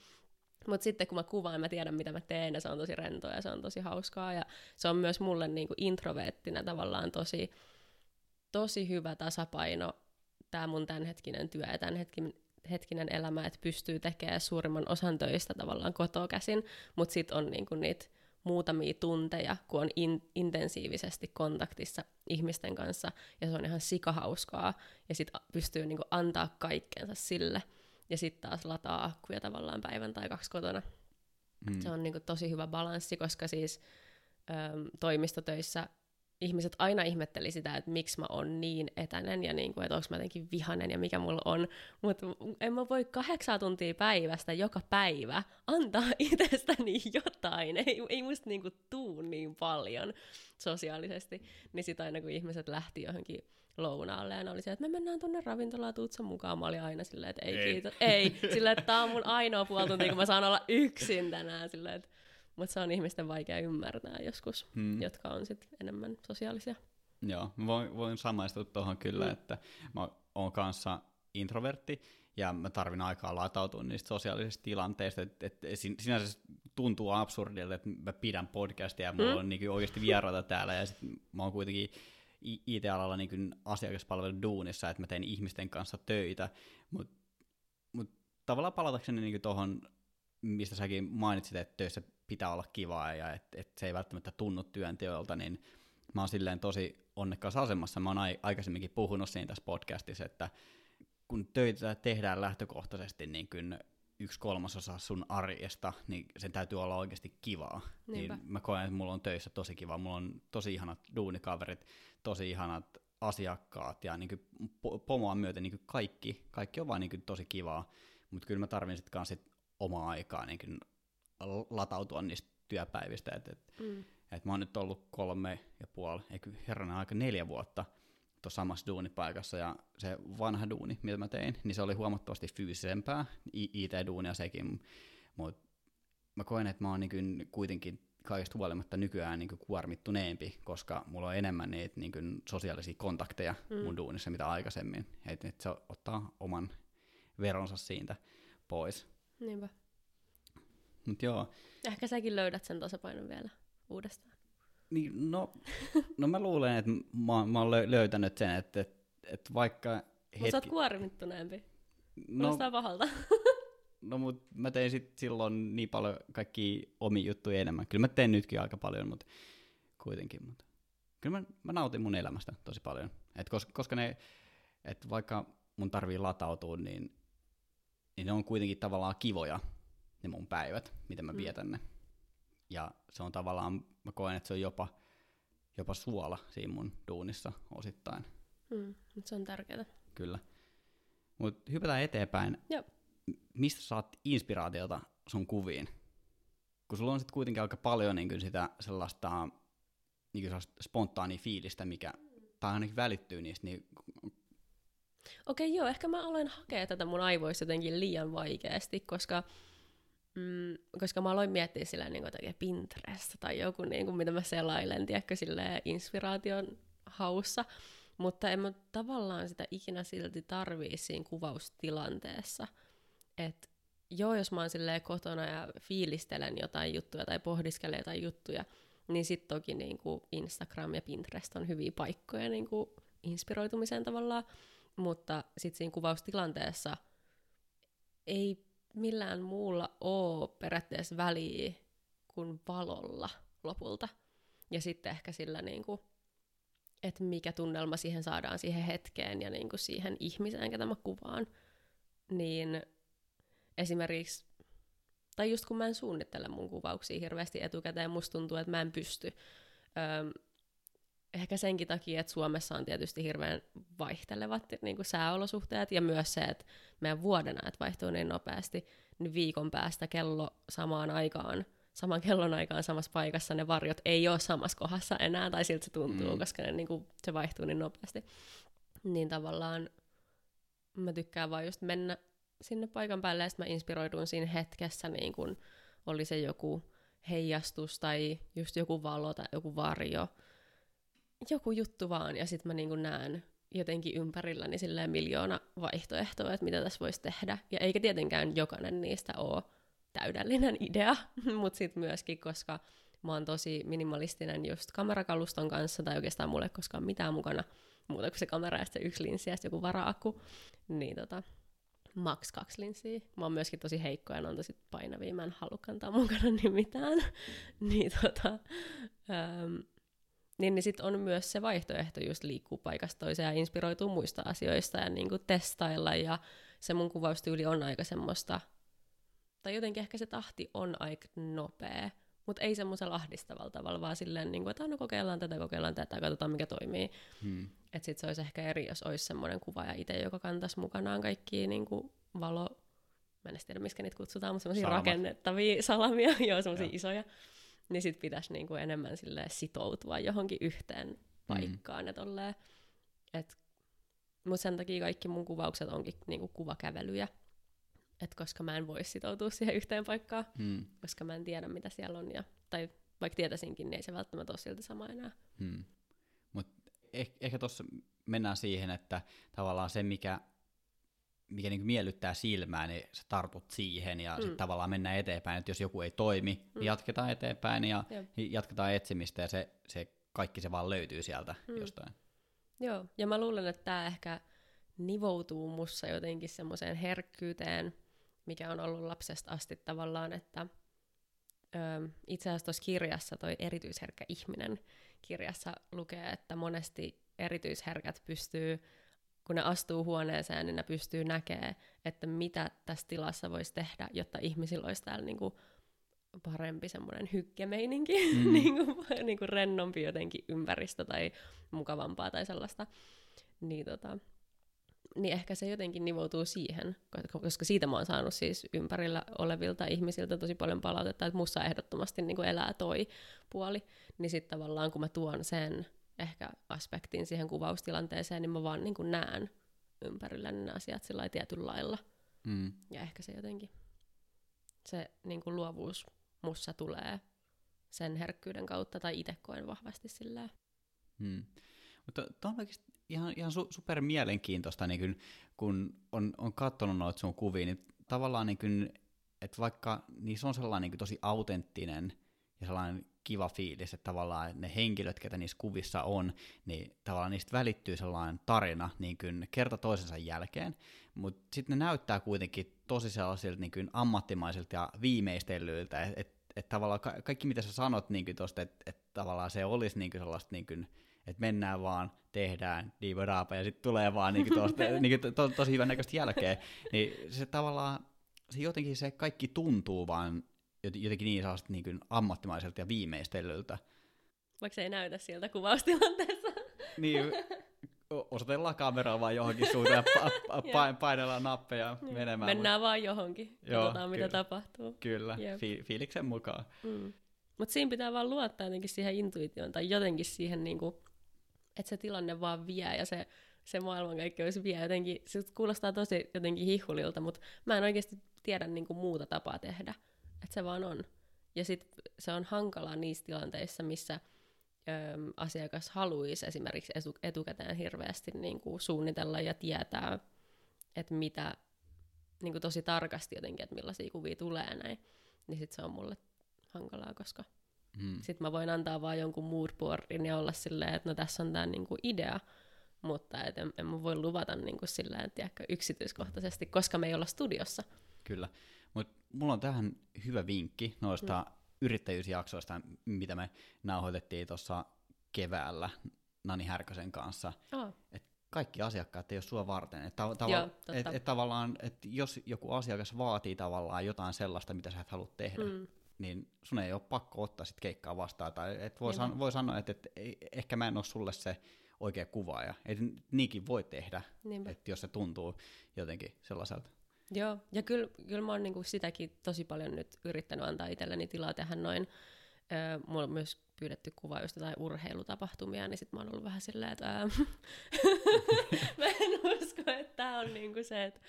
mutta sitten kun mä kuvaan, mä tiedän mitä mä teen ja se on tosi rentoa ja se on tosi hauskaa. Ja se on myös mulle niin kuin introverttina tavallaan tosi, tosi hyvä tasapaino tämä mun tämänhetkinen työ ja tämänhetkinen hetkinen elämä, että pystyy tekemään suurimman osan töistä tavallaan kotoa käsin, mutta sitten on niinku niitä muutamia tunteja, kun on in, intensiivisesti kontaktissa ihmisten kanssa, ja se on ihan sikahauskaa, ja sitten pystyy niinku antaa kaikkeensa sille, ja sitten taas lataa akkuja tavallaan päivän tai kaksi kotona. Mm. Se on niinku tosi hyvä balanssi, koska siis ö, toimistotöissä ihmiset aina ihmetteli sitä, että miksi mä oon niin etäinen ja niin kuin, että onko mä jotenkin vihanen ja mikä mulla on. Mutta en mä voi kahdeksan tuntia päivästä joka päivä antaa itsestäni jotain. Ei, ei musta niin kuin tuu niin paljon sosiaalisesti. Niin sit aina kun ihmiset lähti johonkin lounaalle ja ne oli se, että me mennään tuonne ravintolaan, tuut mukaan. Mä olin aina silleen, että ei, ei. kiitos. Ei, silleen, että tää on mun ainoa puoli tuntia, kun mä saan olla yksin tänään. Silleen, että mutta se on ihmisten vaikea ymmärtää joskus, hmm. jotka on sit enemmän sosiaalisia.
Joo, voin, voin samaistua tuohon kyllä, hmm. että mä oon kanssa introvertti, ja mä tarvin aikaa latautua niistä sosiaalisista tilanteista, että et, sinänsä tuntuu absurdilta, että mä pidän podcastia ja mulla mm. on niin oikeasti vieraita täällä ja sit mä oon kuitenkin IT-alalla niin asiakaspalvelun duunissa, että mä teen ihmisten kanssa töitä, mutta mut tavallaan palatakseni niin tuohon, mistä säkin mainitsit, että töissä pitää olla kivaa ja että et se ei välttämättä tunnu työnteolta, niin mä oon silleen tosi onnekkaassa asemassa. Mä oon aikaisemminkin puhunut siinä tässä podcastissa, että kun töitä tehdään lähtökohtaisesti niin kuin yksi kolmasosa sun arjesta, niin sen täytyy olla oikeasti kivaa. Niin mä koen, että mulla on töissä tosi kiva. Mulla on tosi ihanat duunikaverit, tosi ihanat asiakkaat ja niin kuin pomoa myöten niin kuin kaikki, kaikki on vaan niin kuin tosi kivaa. Mutta kyllä mä tarvin sitten kanssa sit omaa aikaa niin kuin latautua niistä työpäivistä. Et, et, mm. et mä oon nyt ollut kolme ja puoli, eikö herranen aika neljä vuotta tuossa samassa duunipaikassa, ja se vanha duuni, mitä mä tein, niin se oli huomattavasti fyysisempää, IT-duunia sekin, mutta mä koen, että mä oon niin kuitenkin kaikesta huolimatta nykyään niin kuormittuneempi, koska mulla on enemmän niitä niin sosiaalisia kontakteja mm. mun duunissa mitä aikaisemmin. Että et se ottaa oman veronsa siitä pois.
Niinpä.
Mut joo.
Ehkä säkin löydät sen tasapainon vielä uudestaan.
Niin, no, no mä luulen, että mä, mä oon löytänyt sen, että, että, että vaikka
hetki... Mutta sä oot kuormittuneempi. No, pahalta.
no mut mä tein sit silloin niin paljon kaikki omi juttuja enemmän. Kyllä mä teen nytkin aika paljon, mutta kuitenkin. Mutta kyllä mä, mä nautin mun elämästä tosi paljon. Et koska, koska ne, et vaikka mun tarvii latautua, niin, niin ne on kuitenkin tavallaan kivoja ne mun päivät, miten mä mm. vietän ne. Ja se on tavallaan, mä koen, että se on jopa, jopa suola siinä mun duunissa osittain.
Mm, se on tärkeää.
Kyllä. Mutta hypätään eteenpäin.
Joo.
Mistä saat inspiraatiota sun kuviin? Kun sulla on sitten kuitenkin aika paljon niin sitä sellaista niin sellaista spontaania fiilistä, mikä, tai ainakin välittyy niistä, niin
Okei, okay, joo, ehkä mä aloin hakea tätä mun aivoissa jotenkin liian vaikeasti, koska Mm, koska mä aloin miettiä sillä niin kuin Pinterest tai joku, niin kuin, mitä mä selailen, tiedätkö, inspiraation haussa. Mutta en mä tavallaan sitä ikinä silti tarvii siinä kuvaustilanteessa. Että joo, jos mä oon kotona ja fiilistelen jotain juttuja tai pohdiskelen jotain juttuja, niin sitten toki niin kuin Instagram ja Pinterest on hyviä paikkoja niin kuin inspiroitumiseen tavallaan. Mutta sitten siinä kuvaustilanteessa ei millään muulla ole periaatteessa väliä kuin valolla lopulta. Ja sitten ehkä sillä, niin kuin, että mikä tunnelma siihen saadaan siihen hetkeen ja niin kuin siihen ihmiseen, ketä mä kuvaan. Niin esimerkiksi, tai just kun mä en suunnittele mun kuvauksia hirveästi etukäteen, musta tuntuu, että mä en pysty. Öö, ehkä senkin takia, että Suomessa on tietysti hirveän vaihtelevat niin kuin sääolosuhteet ja myös se, että meidän vuodenajat vaihtuu niin nopeasti, niin viikon päästä kello samaan aikaan, saman kellon aikaan samassa paikassa ne varjot ei ole samassa kohdassa enää, tai siltä se tuntuu, mm. koska ne, niin kuin, se vaihtuu niin nopeasti. Niin tavallaan mä tykkään vaan just mennä sinne paikan päälle, ja sitten mä inspiroidun siinä hetkessä, niin kun oli se joku heijastus tai just joku valo tai joku varjo. Joku juttu vaan, ja sitten mä niinku näen jotenkin ympärilläni silleen miljoona vaihtoehtoa, että mitä tässä voisi tehdä. Ja eikä tietenkään jokainen niistä ole täydellinen idea, mutta sitten myöskin, koska mä oon tosi minimalistinen just kamerakaluston kanssa, tai oikeastaan mulle koskaan mitään mukana, muuta kuin se kamera ja se yksi linssi ja joku varaakku, niin tota, maks kaksi linssiä. Mä oon myöskin tosi heikko ja on tosi painavia, mä en halua kantaa mukana niin mitään. niin tota, ähm, niin, niin sitten on myös se vaihtoehto just liikkuu paikasta toiseen ja inspiroituu muista asioista ja niin testailla ja se mun kuvaustyyli on aika semmoista, tai jotenkin ehkä se tahti on aika nopea, mutta ei semmoisella ahdistavalla tavalla, vaan silleen, niin kuin, että no kokeillaan tätä, kokeillaan tätä, katsotaan mikä toimii. Hmm. Että sitten se olisi ehkä eri, jos olisi semmoinen kuva ja itse, joka kantaisi mukanaan kaikki niin kuin valo, mä en tiedä, miskä niitä kutsutaan, mutta semmoisia rakennettavia salamia, joo, semmoisia isoja. Niin sitten pitäisi niin kuin enemmän silleen sitoutua johonkin yhteen hmm. paikkaan. Mm. Tolleen, et, mutta sen takia kaikki mun kuvaukset onkin niin kuin kuvakävelyjä että koska mä en voi sitoutua siihen yhteen paikkaan, hmm. koska mä en tiedä, mitä siellä on, ja, tai vaikka tietäisinkin, niin ei se välttämättä ole silti sama enää.
Hmm. Mutta eh- ehkä tuossa mennään siihen, että tavallaan se, mikä, mikä niinku miellyttää silmää, niin sä tartut siihen, ja hmm. sitten tavallaan mennään eteenpäin, että jos joku ei toimi, niin hmm. niin jatketaan eteenpäin, ja Jep. jatketaan etsimistä, ja se, se kaikki se vaan löytyy sieltä hmm. jostain.
Joo, ja mä luulen, että tämä ehkä nivoutuu mussa jotenkin semmoiseen herkkyyteen, mikä on ollut lapsesta asti tavallaan, että ö, itse asiassa tuossa kirjassa, toi erityisherkkä ihminen kirjassa lukee, että monesti erityisherkät pystyy, kun ne astuu huoneeseen, niin ne pystyy näkemään, että mitä tässä tilassa voisi tehdä, jotta ihmisillä olisi täällä niinku parempi semmoinen hykkemeininki, mm. niinku, niinku rennompi jotenkin ympäristö tai mukavampaa tai sellaista. Niin tota, niin ehkä se jotenkin nivoutuu siihen, koska siitä mä oon saanut siis ympärillä olevilta ihmisiltä tosi paljon palautetta, että mussa ehdottomasti niin kuin elää toi puoli, niin sitten tavallaan kun mä tuon sen ehkä aspektin siihen kuvaustilanteeseen, niin mä vaan niin kuin näen ympärillä ne asiat sillä tietyllä lailla. Mm. Ja ehkä se jotenkin, se niin kuin luovuus mussa tulee sen herkkyyden kautta, tai itse koen vahvasti sillä.
Mm. Mutta tuo on oikeasti ihan, ihan su, super mielenkiintoista, niin kun, kun on, on katsonut noita sun kuvia, niin tavallaan niin kun, että vaikka niissä on sellainen niin tosi autenttinen ja sellainen kiva fiilis, että tavallaan ne henkilöt, ketä niissä kuvissa on, niin tavallaan niistä välittyy sellainen tarina niin kuin kerta toisensa jälkeen, mutta sitten ne näyttää kuitenkin tosi sellaisilta niin kuin ammattimaisilta ja viimeistellyiltä, että et, et tavallaan ka- kaikki mitä sä sanot niin että et, et tavallaan se olisi niin kuin sellaista niin kuin, että mennään vaan, tehdään, diivaraapa, ja sitten tulee vaan niin tosta, niin to, tosi hyvän näköistä jälkeen, niin se tavallaan, se jotenkin se kaikki tuntuu vaan jotenkin niin sellaista niin kuin ammattimaiselta ja viimeistellyltä.
Vaikka se ei näytä sieltä kuvaustilanteessa.
niin, osoitellaan kameraa vaan johonkin suuntaan ja pa- pa- painellaan nappeja menemään.
Mennään vaan johonkin, Joo, katsotaan kyllä. mitä tapahtuu.
Kyllä, Fi- fiiliksen mukaan. Mm.
Mutta siinä pitää vaan luottaa jotenkin siihen intuitioon tai jotenkin siihen niinku että se tilanne vaan vie ja se, se maailmankaikkeus vie jotenkin, se kuulostaa tosi jotenkin hihulilta, mutta mä en oikeasti tiedä niin kuin muuta tapaa tehdä, että se vaan on. Ja sitten se on hankalaa niissä tilanteissa, missä ö, asiakas haluaisi esimerkiksi etu, etukäteen hirveästi niin kuin suunnitella ja tietää, että mitä niin kuin tosi tarkasti jotenkin, että millaisia kuvia tulee näin, niin sitten se on mulle hankalaa, koska Mm. Sitten mä voin antaa vaan jonkun moodboardin ja olla silleen, että no tässä on tämä niinku idea, mutta et en, en mä voi luvata niinku silleen, tiedätkö, yksityiskohtaisesti, koska me ei olla studiossa.
Kyllä, mutta mulla on tähän hyvä vinkki noista mm. yrittäjyysjaksoista, mitä me nauhoitettiin tuossa keväällä Nani Härkösen kanssa. Oh. Et kaikki asiakkaat ei ole sua varten. Että tav- Joo, et, et tavallaan, että jos joku asiakas vaatii tavallaan jotain sellaista, mitä sä et halua tehdä, mm niin sun ei ole pakko ottaa sit keikkaa vastaan. Tai et voi, san- voi sanoa, että et, ehkä mä en ole sulle se oikea kuvaaja. Et niinkin voi tehdä, että jos se tuntuu jotenkin sellaiselta.
Joo, ja kyllä, kyllä mä oon niinku sitäkin tosi paljon nyt yrittänyt antaa itselleni tilaa tehdä noin. Öö, mulla on myös pyydetty kuvaa just jotain urheilutapahtumia, niin sit mä oon ollut vähän silleen, että ää, mä en usko, että tää on niinku se, että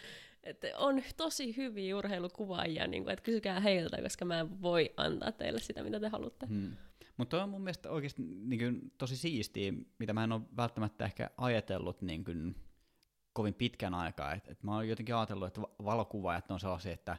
että on tosi hyviä urheilukuvaajia, niin kuin, että kysykää heiltä, koska mä en voi antaa teille sitä, mitä te haluatte.
Hmm. Mutta on mun mielestä oikeasti niin kuin, tosi siistiä, mitä mä en ole välttämättä ehkä ajatellut niin kuin, kovin pitkän aikaa. Et, et mä oon jotenkin ajatellut, että valokuvaajat on sellaisia, että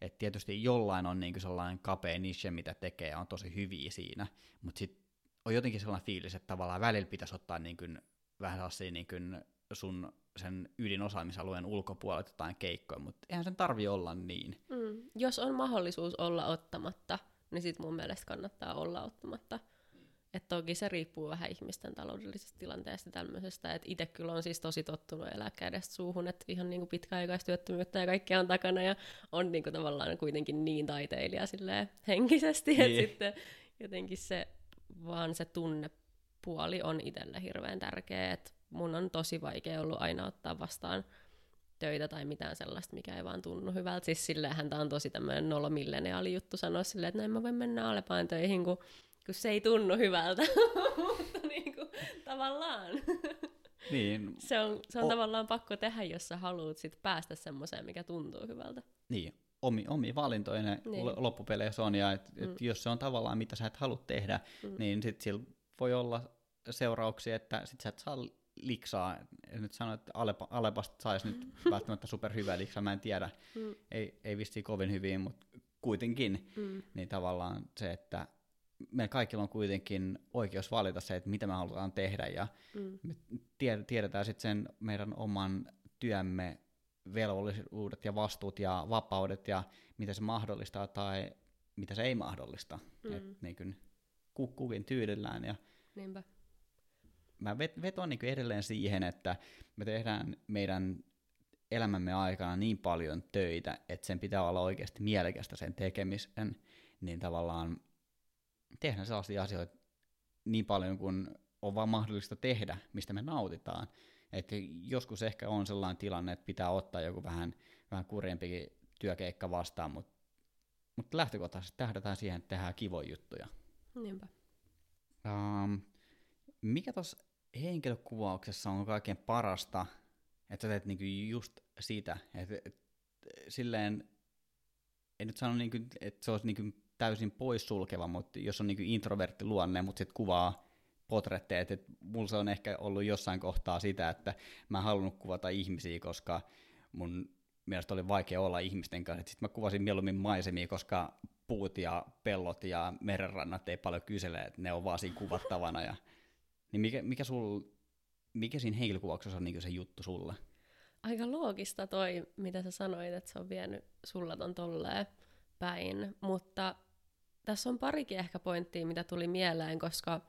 et tietysti jollain on niin kuin sellainen kapea niche, mitä tekee, ja on tosi hyviä siinä, mutta sitten on jotenkin sellainen fiilis, että tavallaan välillä pitäisi ottaa niin kuin, vähän sellaisia niin kuin sun sen ydinosaamisalueen ulkopuolelta jotain keikkoja, mutta eihän sen tarvi olla niin.
Mm. Jos on mahdollisuus olla ottamatta, niin sit mun mielestä kannattaa olla ottamatta. Et toki se riippuu vähän ihmisten taloudellisesta tilanteesta tämmöisestä, että itse kyllä on siis tosi tottunut elää kädestä suuhun, että ihan niinku pitkäaikaistyöttömyyttä ja kaikkea on takana ja on niinku tavallaan kuitenkin niin taiteilija henkisesti, niin. että sitten jotenkin se vaan se tunnepuoli on itselle hirveän tärkeä, että mun on tosi vaikea ollut aina ottaa vastaan töitä tai mitään sellaista, mikä ei vaan tunnu hyvältä. Siis silleenhän tämä on tosi tämmöinen nolomilleniaali juttu sanoa silleen, että en mä voi mennä Alepaan töihin, kun, kun se ei tunnu hyvältä. Mutta niin kuin, tavallaan.
Niin.
se on, se on o- tavallaan pakko tehdä, jos sä haluat sit päästä semmoiseen, mikä tuntuu hyvältä.
Niin, omi, omi valintoja ne niin. loppupeleissä on, ja et, et mm. jos se on tavallaan mitä sä et halua tehdä, mm. niin sit sillä voi olla seurauksia, että sit sä et saa liksaa. En nyt sano, että Alepa, Alepasta saisi nyt välttämättä superhyvää liksaa, mä en tiedä. Mm. Ei, ei vissiin kovin hyvin, mutta kuitenkin. Mm. Niin tavallaan se, että me kaikilla on kuitenkin oikeus valita se, että mitä me halutaan tehdä. Ja mm. me tiedetään sitten sen meidän oman työmme velvollisuudet ja vastuut ja vapaudet ja mitä se mahdollistaa tai mitä se ei mahdollista. Mm. Et niin kuin kukin tyydellään. Ja
Niinpä
mä vetoan niin edelleen siihen, että me tehdään meidän elämämme aikana niin paljon töitä, että sen pitää olla oikeasti mielekästä sen tekemisen, niin tavallaan tehdään sellaisia asioita niin paljon kuin on vaan mahdollista tehdä, mistä me nautitaan. Et joskus ehkä on sellainen tilanne, että pitää ottaa joku vähän, vähän kurjempikin työkeikka vastaan, mutta mut lähtökohtaisesti tähdätään siihen, että tehdään kivoja juttuja.
Niinpä.
Um, mikä tuossa henkilökuvauksessa on kaikkein parasta, että sä teet niinku just sitä, että et, silleen, en nyt sano, niinku, että se olisi niinku täysin poissulkeva, mutta jos on niinku introvertti luonne, mutta sitten kuvaa potretteja, että mulla se on ehkä ollut jossain kohtaa sitä, että mä en halunnut kuvata ihmisiä, koska mun mielestä oli vaikea olla ihmisten kanssa. Sitten mä kuvasin mieluummin maisemia, koska puut ja pellot ja merenrannat ei paljon kysele, että ne on vaan siinä kuvattavana. Ja niin mikä, mikä, sul, mikä siinä henkilökuvauksessa on niin se juttu sulle?
Aika loogista toi, mitä sä sanoit, että se on vienyt sulla ton tolleen päin, mutta tässä on parikin ehkä pointtia, mitä tuli mieleen, koska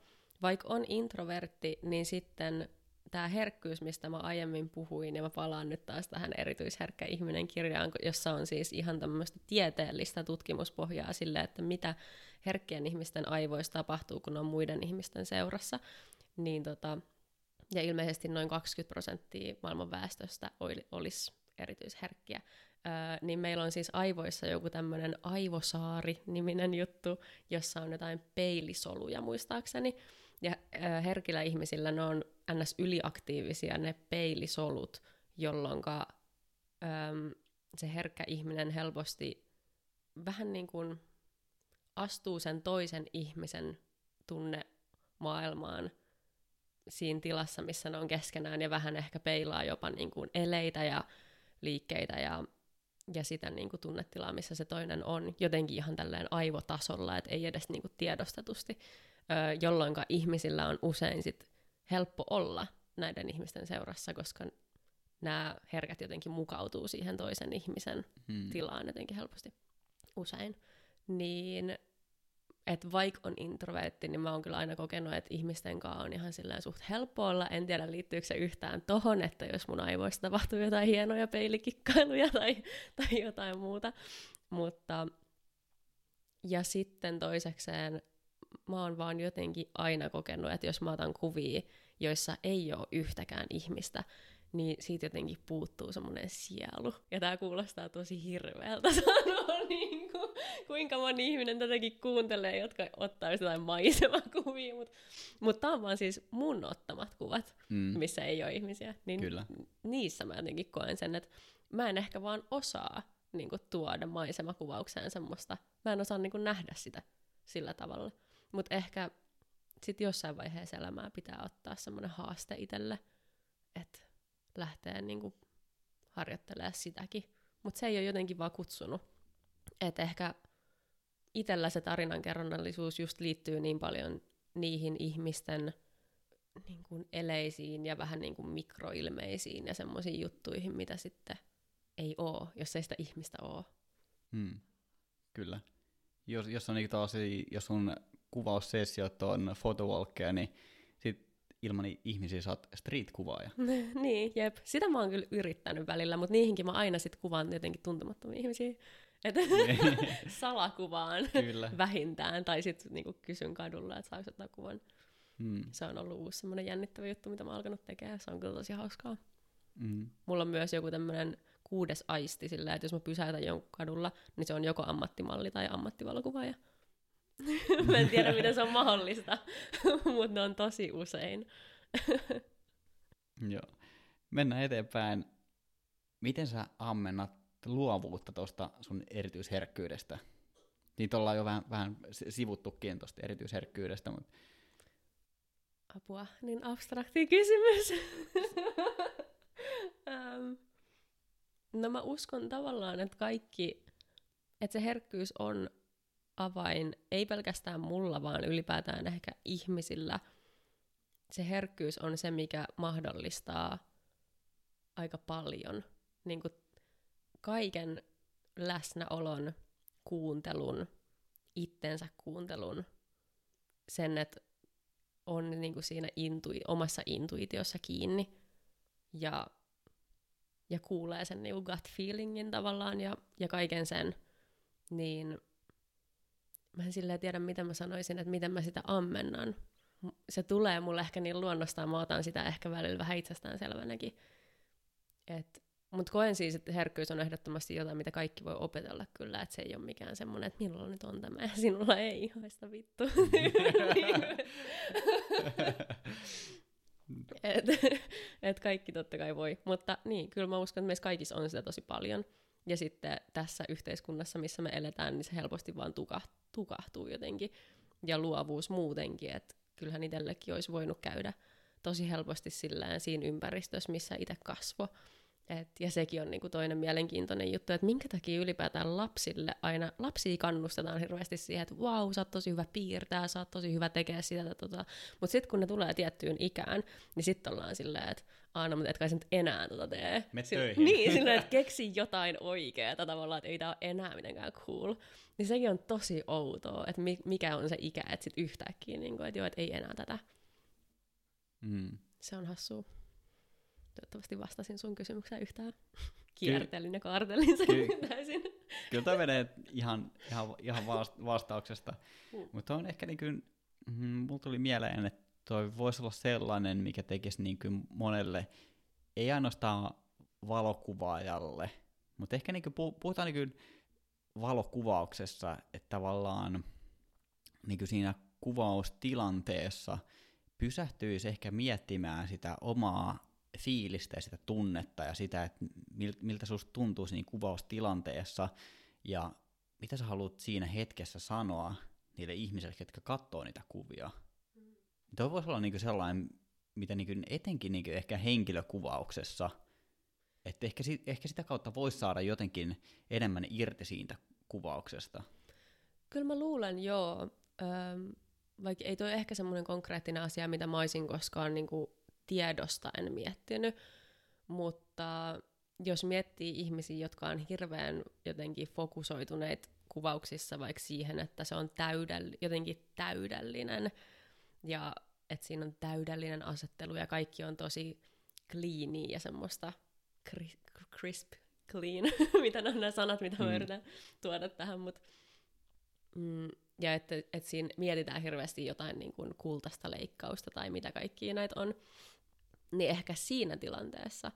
vaikka on introvertti, niin sitten tämä herkkyys, mistä mä aiemmin puhuin, ja mä palaan nyt taas tähän erityisherkkä ihminen kirjaan, jossa on siis ihan tämmöistä tieteellistä tutkimuspohjaa sille, että mitä herkkien ihmisten aivoissa tapahtuu, kun on muiden ihmisten seurassa niin tota, ja ilmeisesti noin 20 prosenttia maailman väestöstä olisi erityisherkkiä, öö, niin meillä on siis aivoissa joku tämmöinen aivosaari-niminen juttu, jossa on jotain peilisoluja muistaakseni, ja öö, herkillä ihmisillä ne on ns. yliaktiivisia ne peilisolut, jolloin öö, se herkkä ihminen helposti vähän niin kuin astuu sen toisen ihmisen tunne maailmaan siinä tilassa, missä ne on keskenään ja vähän ehkä peilaa jopa niin kuin eleitä ja liikkeitä ja, ja sitä niin kuin tunnetilaa, missä se toinen on jotenkin ihan tälleen aivotasolla, että ei edes niin kuin tiedostetusti, jolloin ihmisillä on usein sit helppo olla näiden ihmisten seurassa, koska nämä herkät jotenkin mukautuu siihen toisen ihmisen hmm. tilaan jotenkin helposti usein. Niin että vaikka on introvertti, niin mä oon kyllä aina kokenut, että ihmisten kanssa on ihan silleen suht helppo olla. En tiedä, liittyykö se yhtään tohon, että jos mun aivoista tapahtuu jotain hienoja peilikikkailuja tai, tai jotain muuta. Mutta, ja sitten toisekseen mä oon vaan jotenkin aina kokenut, että jos mä otan kuvia, joissa ei ole yhtäkään ihmistä, niin siitä jotenkin puuttuu semmoinen sielu. Ja tää kuulostaa tosi hirveältä sanoa, niin kuin, kuinka moni ihminen tätäkin kuuntelee, jotka ottaa jotain maisemakuvia, mutta mut tää on vaan siis mun ottamat kuvat, mm. missä ei ole ihmisiä. Niin
Kyllä.
niissä mä jotenkin koen sen, että mä en ehkä vaan osaa niin kuin, tuoda maisemakuvaukseen semmoista. Mä en osaa niin kuin, nähdä sitä sillä tavalla. Mutta ehkä sitten jossain vaiheessa elämää pitää ottaa semmoinen haaste itselle, että lähtee niin kuin, harjoittelemaan sitäkin. Mutta se ei ole jotenkin vaan kutsunut. Että ehkä itsellä se tarinankerronnallisuus just liittyy niin paljon niihin ihmisten niin kuin eleisiin ja vähän niin kuin mikroilmeisiin ja semmoisiin juttuihin, mitä sitten ei oo, jos ei sitä ihmistä oo.
Hmm. Kyllä. Jos, jos, on niin tosi, jos sun kuvaussessiot on photowalkkeja, niin ilman ihmisiä sä oot street-kuvaaja.
niin, jep. Sitä mä oon kyllä yrittänyt välillä, mutta niihinkin mä aina sit kuvaan jotenkin tuntemattomia ihmisiä. Että salakuvaan Kyllä. vähintään, tai sitten niinku kysyn kadulla, että saako ottaa kuvan. Mm. Se on ollut uusi semmoinen jännittävä juttu, mitä mä oon alkanut tekemään. Se on kyllä tosi hauskaa. Mm. Mulla on myös joku tämmöinen kuudes aisti sillä, että jos mä pysäytän jonkun kadulla, niin se on joko ammattimalli tai ammattivalokuvaaja. mä en tiedä, miten se on mahdollista, mutta ne on tosi usein.
Joo. Mennään eteenpäin. Miten sä ammennat luovuutta tuosta sun erityisherkkyydestä? Niitä ollaan jo vähän, vähän sivuttukin tuosta erityisherkkyydestä, mutta...
Apua, niin abstrakti kysymys. um, no mä uskon tavallaan, että kaikki, että se herkkyys on avain, ei pelkästään mulla, vaan ylipäätään ehkä ihmisillä. Se herkkyys on se, mikä mahdollistaa aika paljon niin kuin kaiken läsnäolon, kuuntelun, itsensä kuuntelun, sen, että on niin kuin siinä intui, omassa intuitiossa kiinni ja, ja kuulee sen niin gut feelingin tavallaan ja, ja kaiken sen, niin mä en silleen tiedä, mitä mä sanoisin, että miten mä sitä ammennan. Se tulee mulle ehkä niin luonnostaan, mä otan sitä ehkä välillä vähän itsestäänselvänäkin. Että mutta koen siis, että herkkyys on ehdottomasti jotain, mitä kaikki voi opetella kyllä, että se ei ole mikään semmoinen, että milloin nyt on tämä ja sinulla ei, haista vittu. et, et kaikki totta kai voi, mutta niin, kyllä mä uskon, että meissä kaikissa on sitä tosi paljon. Ja sitten tässä yhteiskunnassa, missä me eletään, niin se helposti vaan tukahtuu jotenkin. Ja luovuus muutenkin, että kyllähän itsellekin olisi voinut käydä tosi helposti sillään siinä ympäristössä, missä itse kasvoi et, ja sekin on niinku toinen mielenkiintoinen juttu, että minkä takia ylipäätään lapsille aina, lapsia kannustetaan hirveästi siihen, että vau, sä oot tosi hyvä piirtää, sä oot tosi hyvä tekee sitä, tota. mutta sitten kun ne tulee tiettyyn ikään, niin sitten ollaan silleen, että aina, mutta et kai sä nyt enää tota tee.
Me töihin.
Niin, silleen, että keksi jotain oikeaa tavallaan, että ei tää ole enää mitenkään cool. Niin sekin on tosi outoa, että mikä on se ikä, että sit yhtäkkiä, niin kuin, että joo, että ei enää tätä. Mm. Se on hassua. Toivottavasti vastasin sun kysymykseen yhtään. Kiertelin ja kaartelin sen Ky- täysin.
Kyllä toi menee ihan, ihan, ihan vastauksesta. Mm. Mutta on ehkä niin kuin, mm, mulla tuli mieleen, että toi voisi olla sellainen, mikä tekisi niin kuin monelle, ei ainoastaan valokuvaajalle, mutta ehkä niin kuin puhutaan niin kuin valokuvauksessa, että tavallaan niin kuin siinä kuvaustilanteessa pysähtyisi ehkä miettimään sitä omaa fiilistä ja sitä tunnetta ja sitä, että miltä susta tuntuu siinä kuvaustilanteessa ja mitä sä haluat siinä hetkessä sanoa niille ihmisille, jotka katsoo niitä kuvia. Mm. Tuo voisi olla niinku sellainen, mitä niinku etenkin niinku ehkä henkilökuvauksessa, että ehkä, ehkä sitä kautta voisi saada jotenkin enemmän irti siitä kuvauksesta.
Kyllä mä luulen, joo. Öm, vaikka ei toi ehkä semmoinen konkreettinen asia, mitä mä olisin koskaan niinku tiedosta en miettinyt, mutta jos miettii ihmisiä, jotka on hirveän jotenkin fokusoituneet kuvauksissa vaikka siihen, että se on täydell- jotenkin täydellinen ja että siinä on täydellinen asettelu ja kaikki on tosi clean ja semmoista crisp, clean, mitä on nämä sanat, mitä mä mm. yritän tuoda tähän, mutta mm, ja että, että siinä mietitään hirveästi jotain niin kuin kultaista leikkausta tai mitä kaikkia näitä on, niin ehkä siinä tilanteessa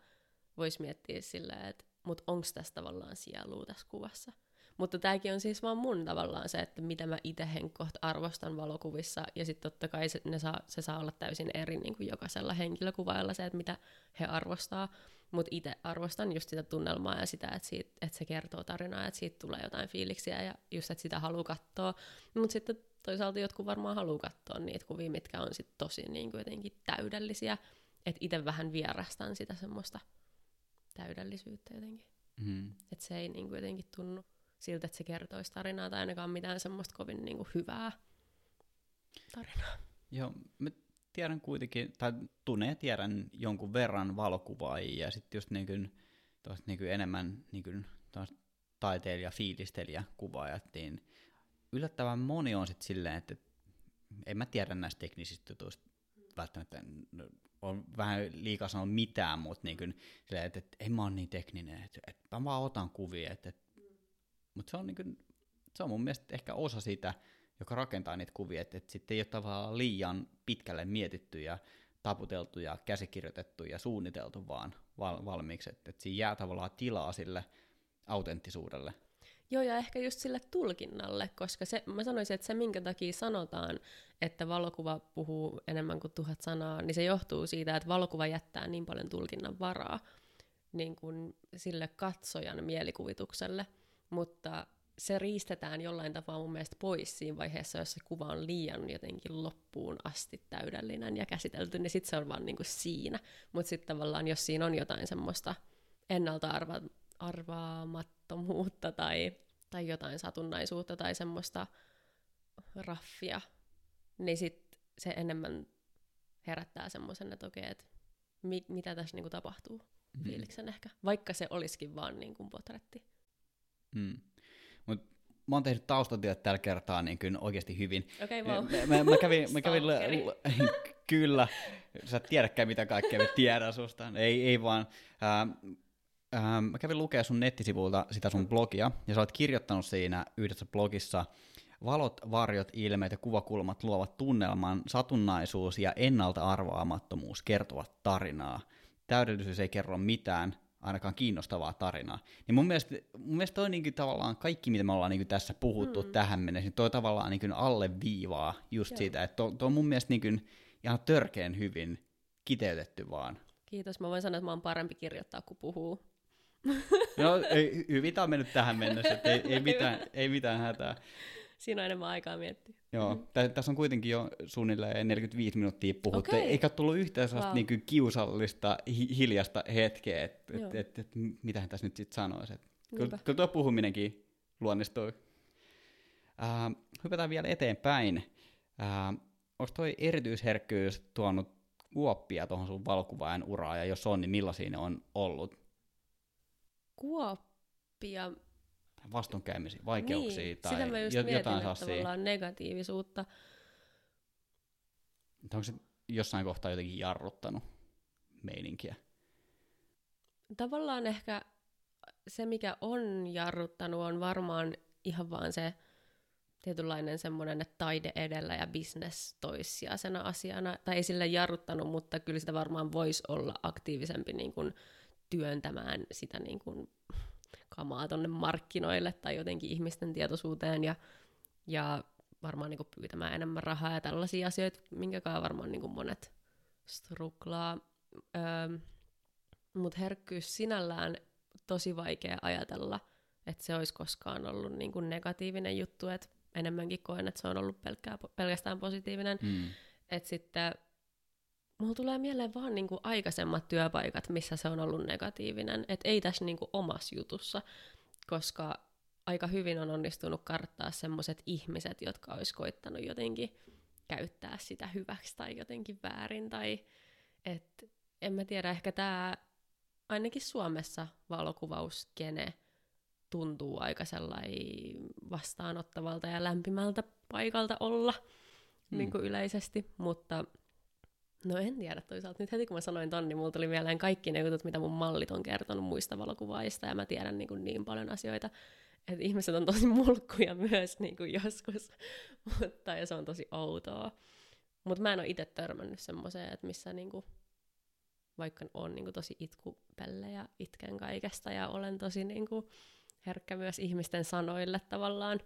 voisi miettiä silleen, että mut onko tässä tavallaan sielua tässä kuvassa. Mutta tämäkin on siis vaan mun tavallaan se, että mitä mä itse henkkoht arvostan valokuvissa, ja sitten totta kai se, ne saa, se saa olla täysin eri niin kuin jokaisella henkilökuvailla se, että mitä he arvostaa, mutta itse arvostan just sitä tunnelmaa ja sitä, että, siitä, että se kertoo tarinaa, että siitä tulee jotain fiiliksiä ja just, että sitä haluaa katsoa, mutta sitten toisaalta jotkut varmaan haluaa katsoa niitä kuvia, mitkä on sitten tosi niin kuin jotenkin täydellisiä, että itse vähän vierastan sitä semmoista täydellisyyttä jotenkin. Mm. Että se ei niin kuin jotenkin tunnu siltä, että se kertoisi tarinaa tai ainakaan mitään semmoista kovin niin kuin hyvää tarinaa.
Joo, mä tiedän kuitenkin, tai tunnen ja tiedän jonkun verran valokuvaajia ja sitten just niin kuin, niin kuin enemmän niin kuin, taiteilija, fiilistelijä kuvaajat, niin yllättävän moni on sitten silleen, että en mä tiedä näistä teknisistä jutuista välttämättä, on vähän liikaa sanoa mitään, mutta niin kuin, silleen, että, että en mä ole niin tekninen, että, että mä vaan otan kuvia, että, että mutta se on, niin kuin, se on mun mielestä ehkä osa sitä, joka rakentaa niitä kuvia, että, että sitten ei ole tavallaan liian pitkälle mietitty ja taputeltu ja käsikirjoitettu ja suunniteltu vaan val- valmiiksi, että, että siinä jää tavallaan tilaa sille autenttisuudelle.
Joo, ja ehkä just sille tulkinnalle, koska se, mä sanoisin, että se, minkä takia sanotaan, että valokuva puhuu enemmän kuin tuhat sanaa, niin se johtuu siitä, että valokuva jättää niin paljon tulkinnan varaa niin kuin sille katsojan mielikuvitukselle – mutta se riistetään jollain tapaa mun mielestä pois siinä vaiheessa, jos se kuva on liian jotenkin loppuun asti täydellinen ja käsitelty, niin sitten se on vaan niinku siinä. Mutta sitten tavallaan, jos siinä on jotain semmoista ennalta arva- arvaamattomuutta tai, tai jotain satunnaisuutta tai semmoista raffia, niin sitten se enemmän herättää semmoisen, että okei, että mi- mitä tässä niinku tapahtuu, mm. fiiliksen ehkä. Vaikka se olisikin vaan niinku portretti.
Mm. Mut mä oon tehnyt taustatyöt tällä kertaa niin kyllä oikeasti hyvin.
Okei, okay, wow.
mä, mä, mä, kävin, mä kävin l- kyllä, sä et tiedäkään mitä kaikkea me tiedän susta. Ei, ei vaan. Ähm, ähm, mä kävin lukea sun nettisivulta sitä sun blogia, ja sä oot kirjoittanut siinä yhdessä blogissa, valot, varjot, ilmeet ja kuvakulmat luovat tunnelman, satunnaisuus ja ennalta arvaamattomuus kertovat tarinaa. Täydellisyys ei kerro mitään, ainakaan kiinnostavaa tarinaa. Niin mun mielestä, mun mielestä toi niinku tavallaan kaikki, mitä me ollaan niinku tässä puhuttu mm. tähän mennessä, niin toi tavallaan niinku alleviivaa just Joo. siitä, että toi, toi on mun mielestä niinku ihan törkeän hyvin kiteytetty vaan.
Kiitos, mä voin sanoa, että mä oon parempi kirjoittaa kuin puhuu.
No, ei, hyvin tämä on mennyt tähän mennessä, että ei, ei, mitään, ei mitään hätää
siinä on enemmän aikaa miettiä.
Joo, mm. tässä on kuitenkin jo suunnilleen 45 minuuttia puhuttu, okay. eikä tullut yhtään sellaista wow. niin kiusallista, hi- hiljasta hetkeä, että et, et, et, mitähän tässä nyt sitten sanoisi. Kyllä, kyllä tuo puhuminenkin luonnistui. Äh, hypätään vielä eteenpäin. Äh, Onko toi erityisherkkyys tuonut kuoppia tuohon sun valokuvaajan uraan, ja jos on, niin millaisia ne on ollut?
Kuoppia?
vastoinkäymisiä, vaikeuksia
niin,
tai
sitä mä just
jotain
mietin, että tavallaan negatiivisuutta.
Onko se jossain kohtaa jotenkin jarruttanut meininkiä?
Tavallaan ehkä se, mikä on jarruttanut, on varmaan ihan vaan se tietynlainen semmoinen, että taide edellä ja business toissijaisena asiana. Tai ei sille jarruttanut, mutta kyllä sitä varmaan voisi olla aktiivisempi niin kuin työntämään sitä niin kuin kamaa tonne markkinoille tai jotenkin ihmisten tietoisuuteen ja, ja varmaan niin kuin pyytämään enemmän rahaa ja tällaisia asioita, minkäkaan varmaan niin kuin monet struklaa. Öö, Mutta herkkyys sinällään tosi vaikea ajatella, että se olisi koskaan ollut niin kuin negatiivinen juttu, että enemmänkin koen, että se on ollut pelkkää, pelkästään positiivinen. Mm. Että sitten mulla tulee mieleen vaan niinku aikaisemmat työpaikat, missä se on ollut negatiivinen. Että ei tässä niinku omassa jutussa, koska aika hyvin on onnistunut karttaa semmoiset ihmiset, jotka olisi koittanut jotenkin käyttää sitä hyväksi tai jotenkin väärin. Tai et, en mä tiedä, ehkä tämä ainakin Suomessa valokuvauskene tuntuu aika sellainen vastaanottavalta ja lämpimältä paikalta olla mm. niin kuin yleisesti, mutta No en tiedä toisaalta. Nyt heti kun mä sanoin ton, niin mulla tuli mieleen kaikki ne jutut, mitä mun mallit on kertonut muista valokuvaajista, ja mä tiedän niin, kuin niin paljon asioita, että ihmiset on tosi mulkkuja myös niin kuin joskus, mutta ja se on tosi outoa. Mutta mä en ole itse törmännyt semmoiseen, että missä niin kuin, vaikka on niin kuin tosi itkupelle ja itken kaikesta ja olen tosi niin kuin, herkkä myös ihmisten sanoille tavallaan,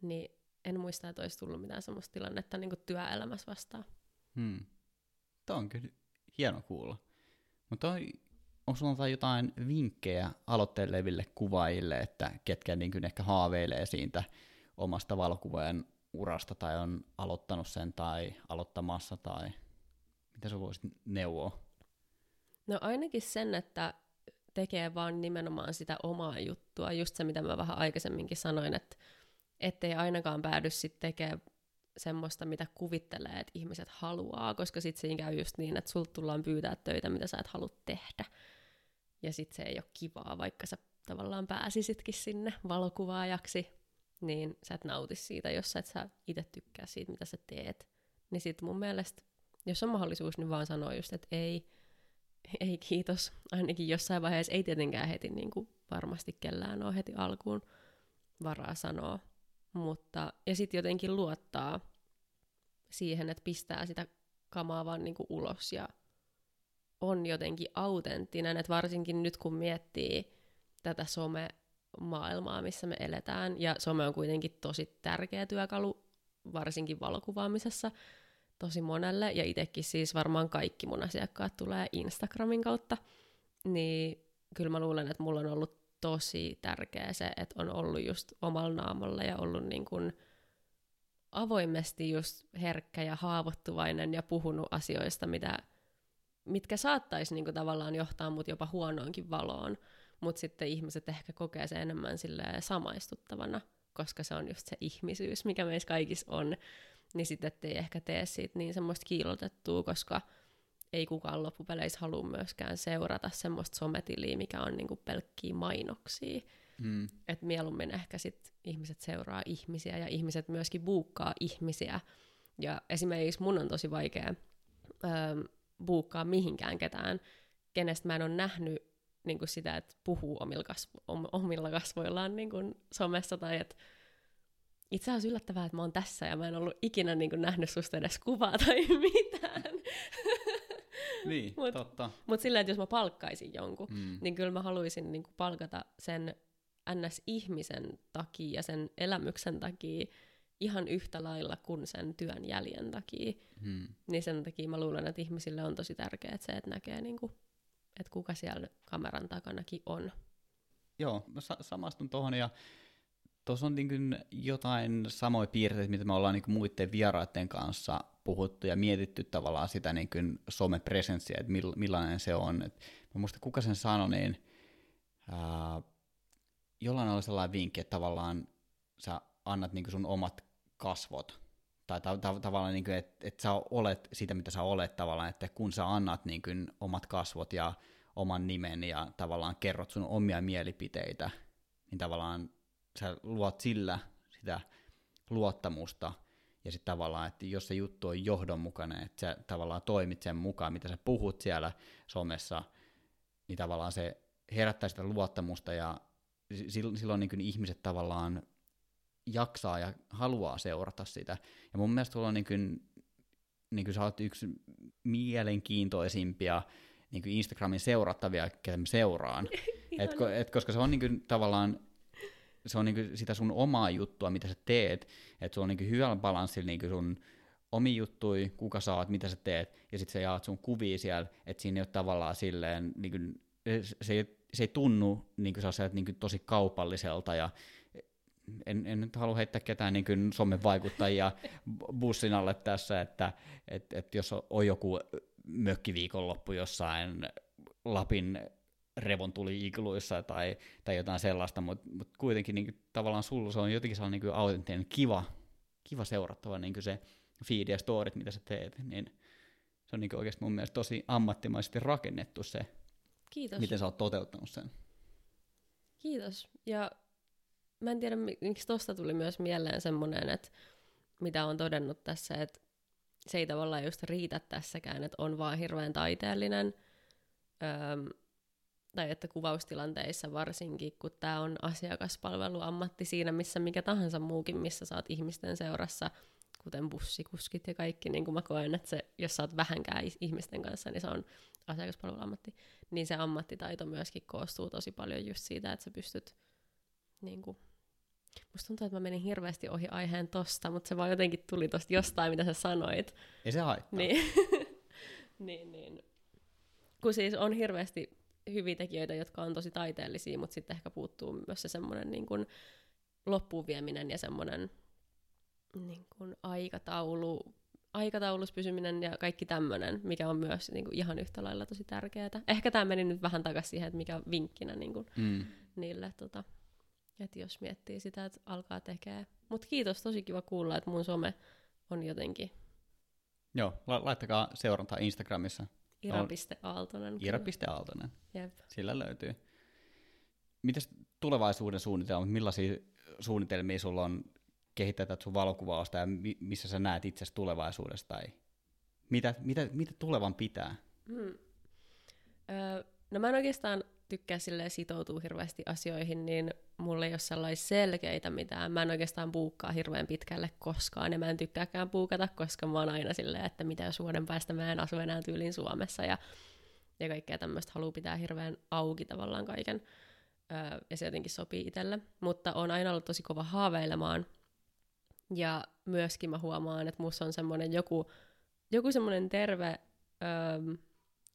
niin en muista, että olisi tullut mitään semmoista tilannetta niin työelämässä vastaan.
Hmm. Tämä on kyllä hieno kuulla. Mutta on, onko sinulla jotain vinkkejä aloitteleville kuvaajille, että ketkä niin kuin ehkä haaveilee siitä omasta valokuvajan urasta tai on aloittanut sen tai aloittamassa tai mitä sä voisit neuvoa?
No ainakin sen, että tekee vaan nimenomaan sitä omaa juttua, just se mitä mä vähän aikaisemminkin sanoin, että ettei ainakaan päädy sitten tekemään semmoista, mitä kuvittelee, että ihmiset haluaa, koska sitten siinä käy just niin, että sulta tullaan pyytää töitä, mitä sä et halua tehdä. Ja sitten se ei ole kivaa, vaikka sä tavallaan pääsisitkin sinne valokuvaajaksi, niin sä et nauti siitä, jos sä et sä itse tykkää siitä, mitä sä teet. Niin sitten mun mielestä, jos on mahdollisuus, niin vaan sanoo just, että ei, ei kiitos. Ainakin jossain vaiheessa ei tietenkään heti niin kuin varmasti kellään ole heti alkuun varaa sanoa. Mutta, ja sitten jotenkin luottaa siihen, että pistää sitä kamaa vaan niin kuin ulos ja on jotenkin autenttinen, että varsinkin nyt kun miettii tätä some-maailmaa, missä me eletään, ja some on kuitenkin tosi tärkeä työkalu, varsinkin valokuvaamisessa, tosi monelle, ja itsekin siis varmaan kaikki mun asiakkaat tulee Instagramin kautta, niin kyllä mä luulen, että mulla on ollut tosi tärkeä se, että on ollut just omalla naamalla ja ollut niin kuin avoimesti just herkkä ja haavoittuvainen ja puhunut asioista, mitä, mitkä saattaisi niin kuin tavallaan johtaa mut jopa huonoonkin valoon, mutta sitten ihmiset ehkä kokee se enemmän samaistuttavana, koska se on just se ihmisyys, mikä meissä kaikissa on, niin sitten ettei ehkä tee siitä niin semmoista kiilotettua, koska ei kukaan loppupeleissä halua myöskään seurata semmoista sometiliä, mikä on niinku pelkkiä mainoksia. Mm. Et mieluummin ehkä sit ihmiset seuraa ihmisiä ja ihmiset myöskin buukkaa ihmisiä. Ja esimerkiksi mun on tosi vaikea öö, buukkaa mihinkään ketään, kenestä mä en ole nähnyt niin kuin sitä, että puhuu omilla, kasvo, omilla kasvoillaan niin kuin somessa tai että itse asiassa yllättävää, että mä oon tässä ja mä en ollut ikinä niin kuin, nähnyt susta edes kuvaa tai mitään.
Niin, mut, totta.
Mutta sillä, että jos mä palkkaisin jonkun, mm. niin kyllä mä haluaisin niin kuin, palkata sen NS-ihmisen takia ja sen elämyksen takia ihan yhtä lailla kuin sen työn jäljen takia. Mm. Niin sen takia mä luulen, että ihmisille on tosi tärkeää se, että näkee, niin kuin, että kuka siellä kameran takanakin on.
Joo, mä sa- samastun tuohon ja tuossa on niin jotain samoja piirteitä, mitä me ollaan niin muiden vieraiden kanssa puhuttu ja mietitty tavallaan sitä niin somepresenssiä, että millainen se on. Et mä muista, kuka sen sanoi, niin ää, jollain oli sellainen vinkki, että tavallaan sä annat niin sun omat kasvot, tai ta- ta- tavallaan, niin että et sä olet sitä, mitä sä olet tavallaan, että kun sä annat niin kuin, omat kasvot ja oman nimen ja tavallaan kerrot sun omia mielipiteitä, niin tavallaan sä luot sillä sitä luottamusta, ja sitten tavallaan, että jos se juttu on johdonmukainen, että sä tavallaan toimit sen mukaan, mitä sä puhut siellä somessa, niin tavallaan se herättää sitä luottamusta, ja silloin niin ihmiset tavallaan jaksaa ja haluaa seurata sitä. Ja mun mielestä sulla on niin kuin, niin kuin sä oot yksi mielenkiintoisimpia niin kuin Instagramin seurattavia, ketä mä seuraan. et, et, koska se on niin kuin, tavallaan se on niinku sitä sun omaa juttua, mitä sä teet, että sulla on niinku hyvällä balanssilla niinku sun omi juttui, kuka saat, mitä sä teet, ja sitten sä jaat sun kuvia siellä, että siinä ei ole tavallaan silleen, niinku, se, ei, se ei tunnu niinku niinku tosi kaupalliselta, ja en, en nyt halua heittää ketään niin kuin somen vaikuttajia bussin alle tässä, että et, et jos on joku mökkiviikonloppu jossain Lapin tuli igluissa tai, tai jotain sellaista, mutta mut kuitenkin niin kuin, tavallaan sulla se on jotenkin sellainen niin autenttinen, kiva, kiva seurattava niin se feed ja storit, mitä sä teet, niin se on niin oikeasti mun mielestä tosi ammattimaisesti rakennettu se,
Kiitos.
miten sä oot toteuttanut sen.
Kiitos. Ja mä en tiedä, miksi tosta tuli myös mieleen semmoinen, että mitä on todennut tässä, että se ei tavallaan just riitä tässäkään, että on vaan hirveän taiteellinen, öö, tai että kuvaustilanteissa varsinkin, kun tämä on asiakaspalveluammatti siinä, missä mikä tahansa muukin, missä saat ihmisten seurassa, kuten bussikuskit ja kaikki, niin kuin mä koen, että se, jos sä oot vähänkään ihmisten kanssa, niin se on asiakaspalveluammatti, niin se ammattitaito myöskin koostuu tosi paljon just siitä, että sä pystyt niin kuin, musta tuntuu, että mä menin hirveästi ohi aiheen tosta, mutta se vaan jotenkin tuli tosta jostain, mitä sä sanoit.
Ei se haittaa.
Niin, niin, niin. Kun siis on hirveästi hyviä tekijöitä, jotka on tosi taiteellisia, mutta sitten ehkä puuttuu myös se semmoinen niin kuin loppuun vieminen ja semmoinen niin kuin aikataulu, aikataulus pysyminen ja kaikki tämmöinen, mikä on myös niin kuin ihan yhtä lailla tosi tärkeää. Ehkä tämä meni nyt vähän takaisin siihen, että mikä on vinkkinä niin kuin
Mm.
niille, tota, että jos miettii sitä, että alkaa tekee. Mutta kiitos, tosi kiva kuulla, että mun some on jotenkin
Joo, la- laittakaa seurantaa Instagramissa.
ira.aaltonen.
Ira.aaltonen.
Jep.
Sillä löytyy. Mitäs tulevaisuuden suunnitelmat? Millaisia suunnitelmia sulla on kehittää tätä sun valokuvausta ja mi- missä sä näet itse tulevaisuudessa? Tai mitä, mitä, mitä tulevan pitää?
Mm. Öö, no mä en oikeastaan tykkää silleen sitoutua hirveästi asioihin, niin mulla ei ole sellaisia selkeitä mitään. Mä en oikeastaan puukkaa hirveän pitkälle koskaan, ja mä en tykkääkään puukata, koska mä oon aina silleen, että mitä jos vuoden päästä mä en asu enää tyylin Suomessa, ja, ja kaikkea tämmöistä haluaa pitää hirveän auki tavallaan kaiken. Öö, ja se jotenkin sopii itselle. Mutta on aina ollut tosi kova haaveilemaan. Ja myöskin mä huomaan, että musta on semmoinen joku, joku semmoinen terve öö,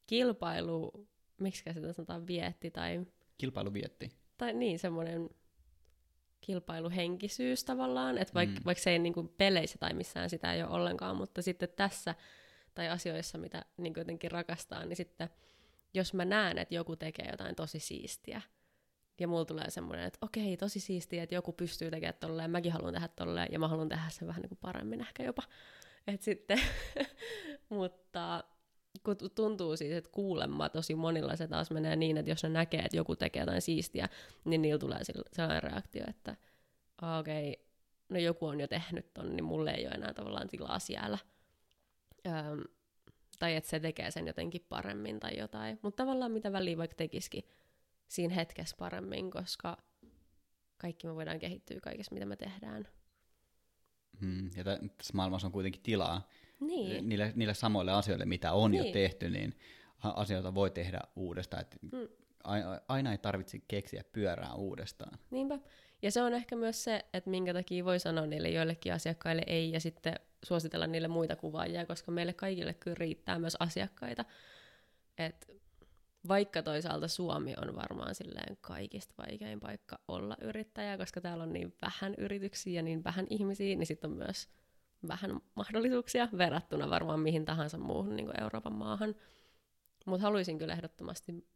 kilpailu, miksi sitä sanotaan, vietti tai,
Kilpailu vietti.
tai niin, semmoinen kilpailuhenkisyys tavallaan, että vaikka,
Mm.
mm. vaikka se ei niin kuin peleissä tai missään sitä ei ole ollenkaan, mutta sitten tässä tai asioissa, mitä niin kuin jotenkin rakastaa, niin sitten jos mä näen, että joku tekee jotain tosi siistiä, ja mulla tulee semmoinen, että okei, tosi siistiä, että joku pystyy tekemään tolleen, mäkin haluan tehdä tolleen, ja mä haluan tehdä sen vähän niin kuin paremmin ehkä jopa. Et sitten, mutta kun tu- tuntuu siis, että kuulemma tosi monilla se taas menee niin, että jos ne näkee, että joku tekee jotain siistiä, niin niillä tulee sellainen reaktio, että "Aa, okei, okay, no joku on jo tehnyt ton, niin mulle ei ole enää tavallaan tilaa siellä. Öm, tai että se tekee sen jotenkin paremmin tai jotain. Mutta tavallaan mitä väliä vaikka tekisikin siinä hetkessä paremmin, koska kaikki me voidaan kehittyä kaikessa, mitä me tehdään.
Mm. Ja tä- tässä maailmassa on kuitenkin tilaa
Niin,
niille, niille samoille asioille, mitä on jo
Niin.
tehty, niin asioita voi tehdä uudestaan. Et
Mm.
aina ei tarvitse keksiä pyörää uudestaan.
niinpä. Ja se on ehkä myös se, että minkä takia voi sanoa niille joillekin asiakkaille ei ja sitten suositella niille muita kuvaajia, koska meille kaikille kyllä riittää myös asiakkaita. Et vaikka toisaalta Suomi on varmaan silleen kaikista vaikein paikka olla yrittäjä, koska täällä on niin vähän yrityksiä ja niin vähän ihmisiä, niin sitten on myös vähän mahdollisuuksia verrattuna varmaan mihin tahansa muuhun niin Euroopan maahan. Mutta haluaisin kyllä ehdottomasti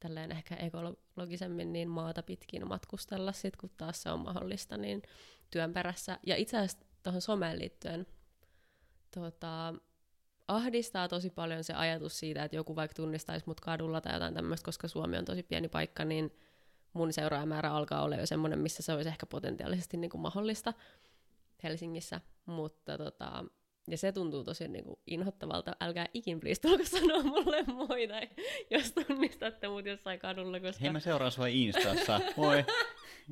tälleen ehkä ekologisemmin niin maata pitkin matkustella sit, kun taas se on mahdollista, niin työn perässä. Ja itse asiassa tuohon someen liittyen tota, ahdistaa tosi paljon se ajatus siitä, että joku vaikka tunnistaisi mut kadulla tai jotain tämmöistä, koska Suomi on tosi pieni paikka, niin mun seuraajamäärä alkaa olla jo semmoinen, missä se olisi ehkä potentiaalisesti niin kuin mahdollista Helsingissä, mutta tota, ja se tuntuu tosi niin kuin inhottavalta. Älkää ikin please tulko sanoa mulle moi, tai jos tunnistatte mut jossain kadulla, koska
Hei, mä seuraan sua Instassa. Moi.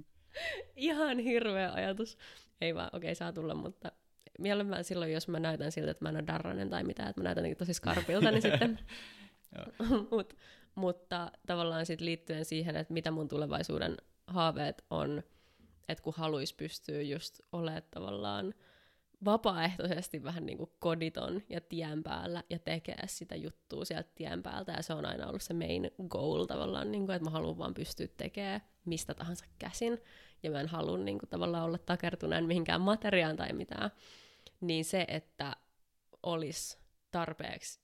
ihan hirveä ajatus. Ei vaan, okei, okay, saa tulla, mutta mielellään silloin, jos mä näytän siltä, että mä en ole darranen tai mitään, että mä näytän tosi skarpilta, niin sitten... Mut, mutta tavallaan sit liittyen siihen, että mitä mun tulevaisuuden haaveet on, että kun haluaisi pystyä just olemaan tavallaan vapaaehtoisesti vähän niin kuin koditon ja tien päällä ja tekee sitä juttua sieltä tien päältä. Ja se on aina ollut se main goal tavallaan, niin kuin, että mä haluan vaan pystyä tekemään mistä tahansa käsin. Ja mä en halua niin kuin, tavallaan olla takertuneen mihinkään materiaan tai mitään. Niin se, että olisi tarpeeksi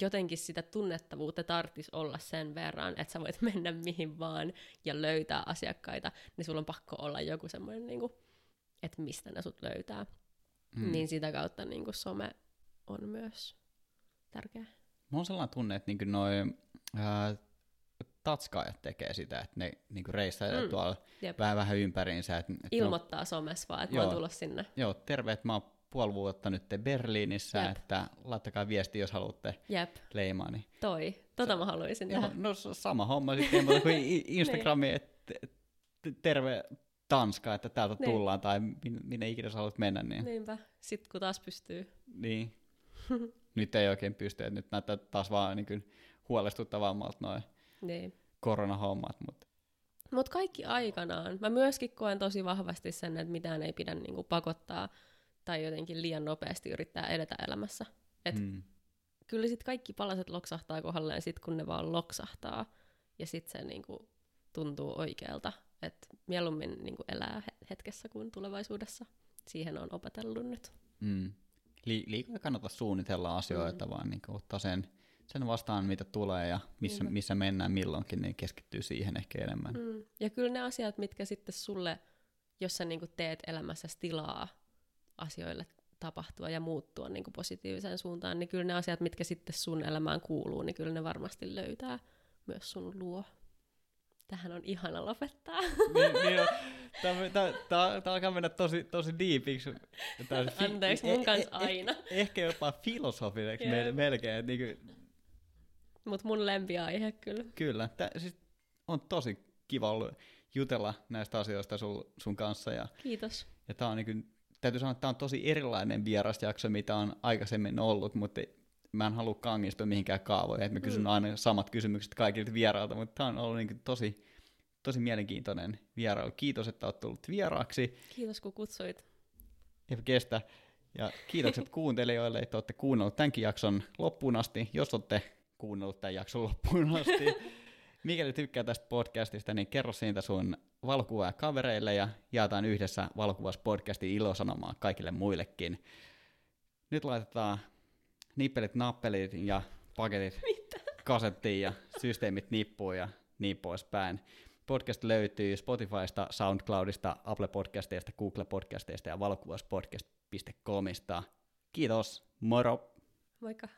jotenkin sitä tunnettavuutta tarttis olla sen verran, että sä voit mennä mihin vaan ja löytää asiakkaita, niin sulla on pakko olla joku semmoinen, niin kuin, että mistä ne sut löytää.
Mm.
Niin sitä kautta niin kuin some on myös tärkeä.
Mulla on sellainen tunne, että niinku noi, ää, tatskaajat tekee sitä, että ne niinku reissaa
Mm.
tuolla
Jep.
vähän vähän ympäriinsä. Et, et ne on-
Ilmoittaa somessa vaan, että
Joo.
voi tulla sinne.
Joo, terve, että mä oon puoli vuotta nyt Berliinissä,
Jep.
että laittakaa viesti, jos haluatte
Jep,
leimaa. Niin.
toi. Tota mä haluaisin
Joo, no sama homma sitten ei muuta kuin i- Instagrami, että et, terve Tanska, että täältä
Niin.
tullaan, tai min- minne ikinä sä haluat mennä. Niin,
Niinpä. Sitten kun taas pystyy.
niin. nyt ei oikein pysty, että nyt näyttää taas vaan niin kuin huolestuttavammalta noin
Niin.
koronahommat, mutta
Mutta kaikki aikanaan. Mä myöskin koen tosi vahvasti sen, että mitään ei pidä niinku pakottaa tai jotenkin liian nopeasti yrittää edetä elämässä. Et mm. Kyllä sitten kaikki palaset loksahtaa kohdalleen sit, kun ne vaan loksahtaa. Ja sitten se niinku tuntuu oikealta. Että mieluummin niinku elää hetkessä kuin tulevaisuudessa. Siihen on opetellut nyt.
Mm. Li- liikaa kannata suunnitella asioita, mm. vaan niinku ottaa sen sen vastaan, mitä tulee ja missä, missä mennään milloinkin, niin keskittyy siihen ehkä enemmän. Mm.
Ja kyllä ne asiat, mitkä sitten sulle, jos sä niin teet elämässä tilaa asioille tapahtua ja muuttua niin positiiviseen suuntaan, niin kyllä ne asiat, mitkä sitten sun elämään kuuluu, niin kyllä ne varmasti löytää myös sun luo. Tähän on ihana lopettaa.
niin, niin Tämä alkaa mennä tosi, tosi diipiksi.
Anteeksi, mun kanssa aina.
Eh, eh, ehkä jopa filosofiseksi melkein. Niin kuin,
mutta mun lempiaihe kyllä.
Kyllä. Tää, siis on tosi kiva ollut jutella näistä asioista sul, sun kanssa. Ja,
Kiitos.
Ja tää on niin täytyy sanoa, että tämä on tosi erilainen vierasjakso, mitä on aikaisemmin ollut, mutta mä en halua kangistua mihinkään kaavoihin, että mä kysyn mm. aina samat kysymykset kaikilta vierailta, mutta tämä on ollut niin tosi, tosi mielenkiintoinen vierailu. Kiitos, että olet tullut vieraaksi.
Kiitos, kun kutsuit.
Ei kestä. Ja kiitokset kuuntelijoille, että olette kuunnelleet tämänkin jakson loppuun asti. Jos olette kuunnellut tämän jakson loppuun asti. Mikäli tykkää tästä podcastista, niin kerro siitä sun valokuvaa kavereille ja jaetaan yhdessä valokuvas podcastin ilosanomaa kaikille muillekin. Nyt laitetaan nippelit, nappelit ja paketit
Mitä?
kasettiin ja systeemit nippuun ja niin poispäin. Podcast löytyy Spotifysta, SoundCloudista, Apple Podcasteista, Google Podcasteista ja valokuvaspodcast.comista. Kiitos, moro!
Moikka!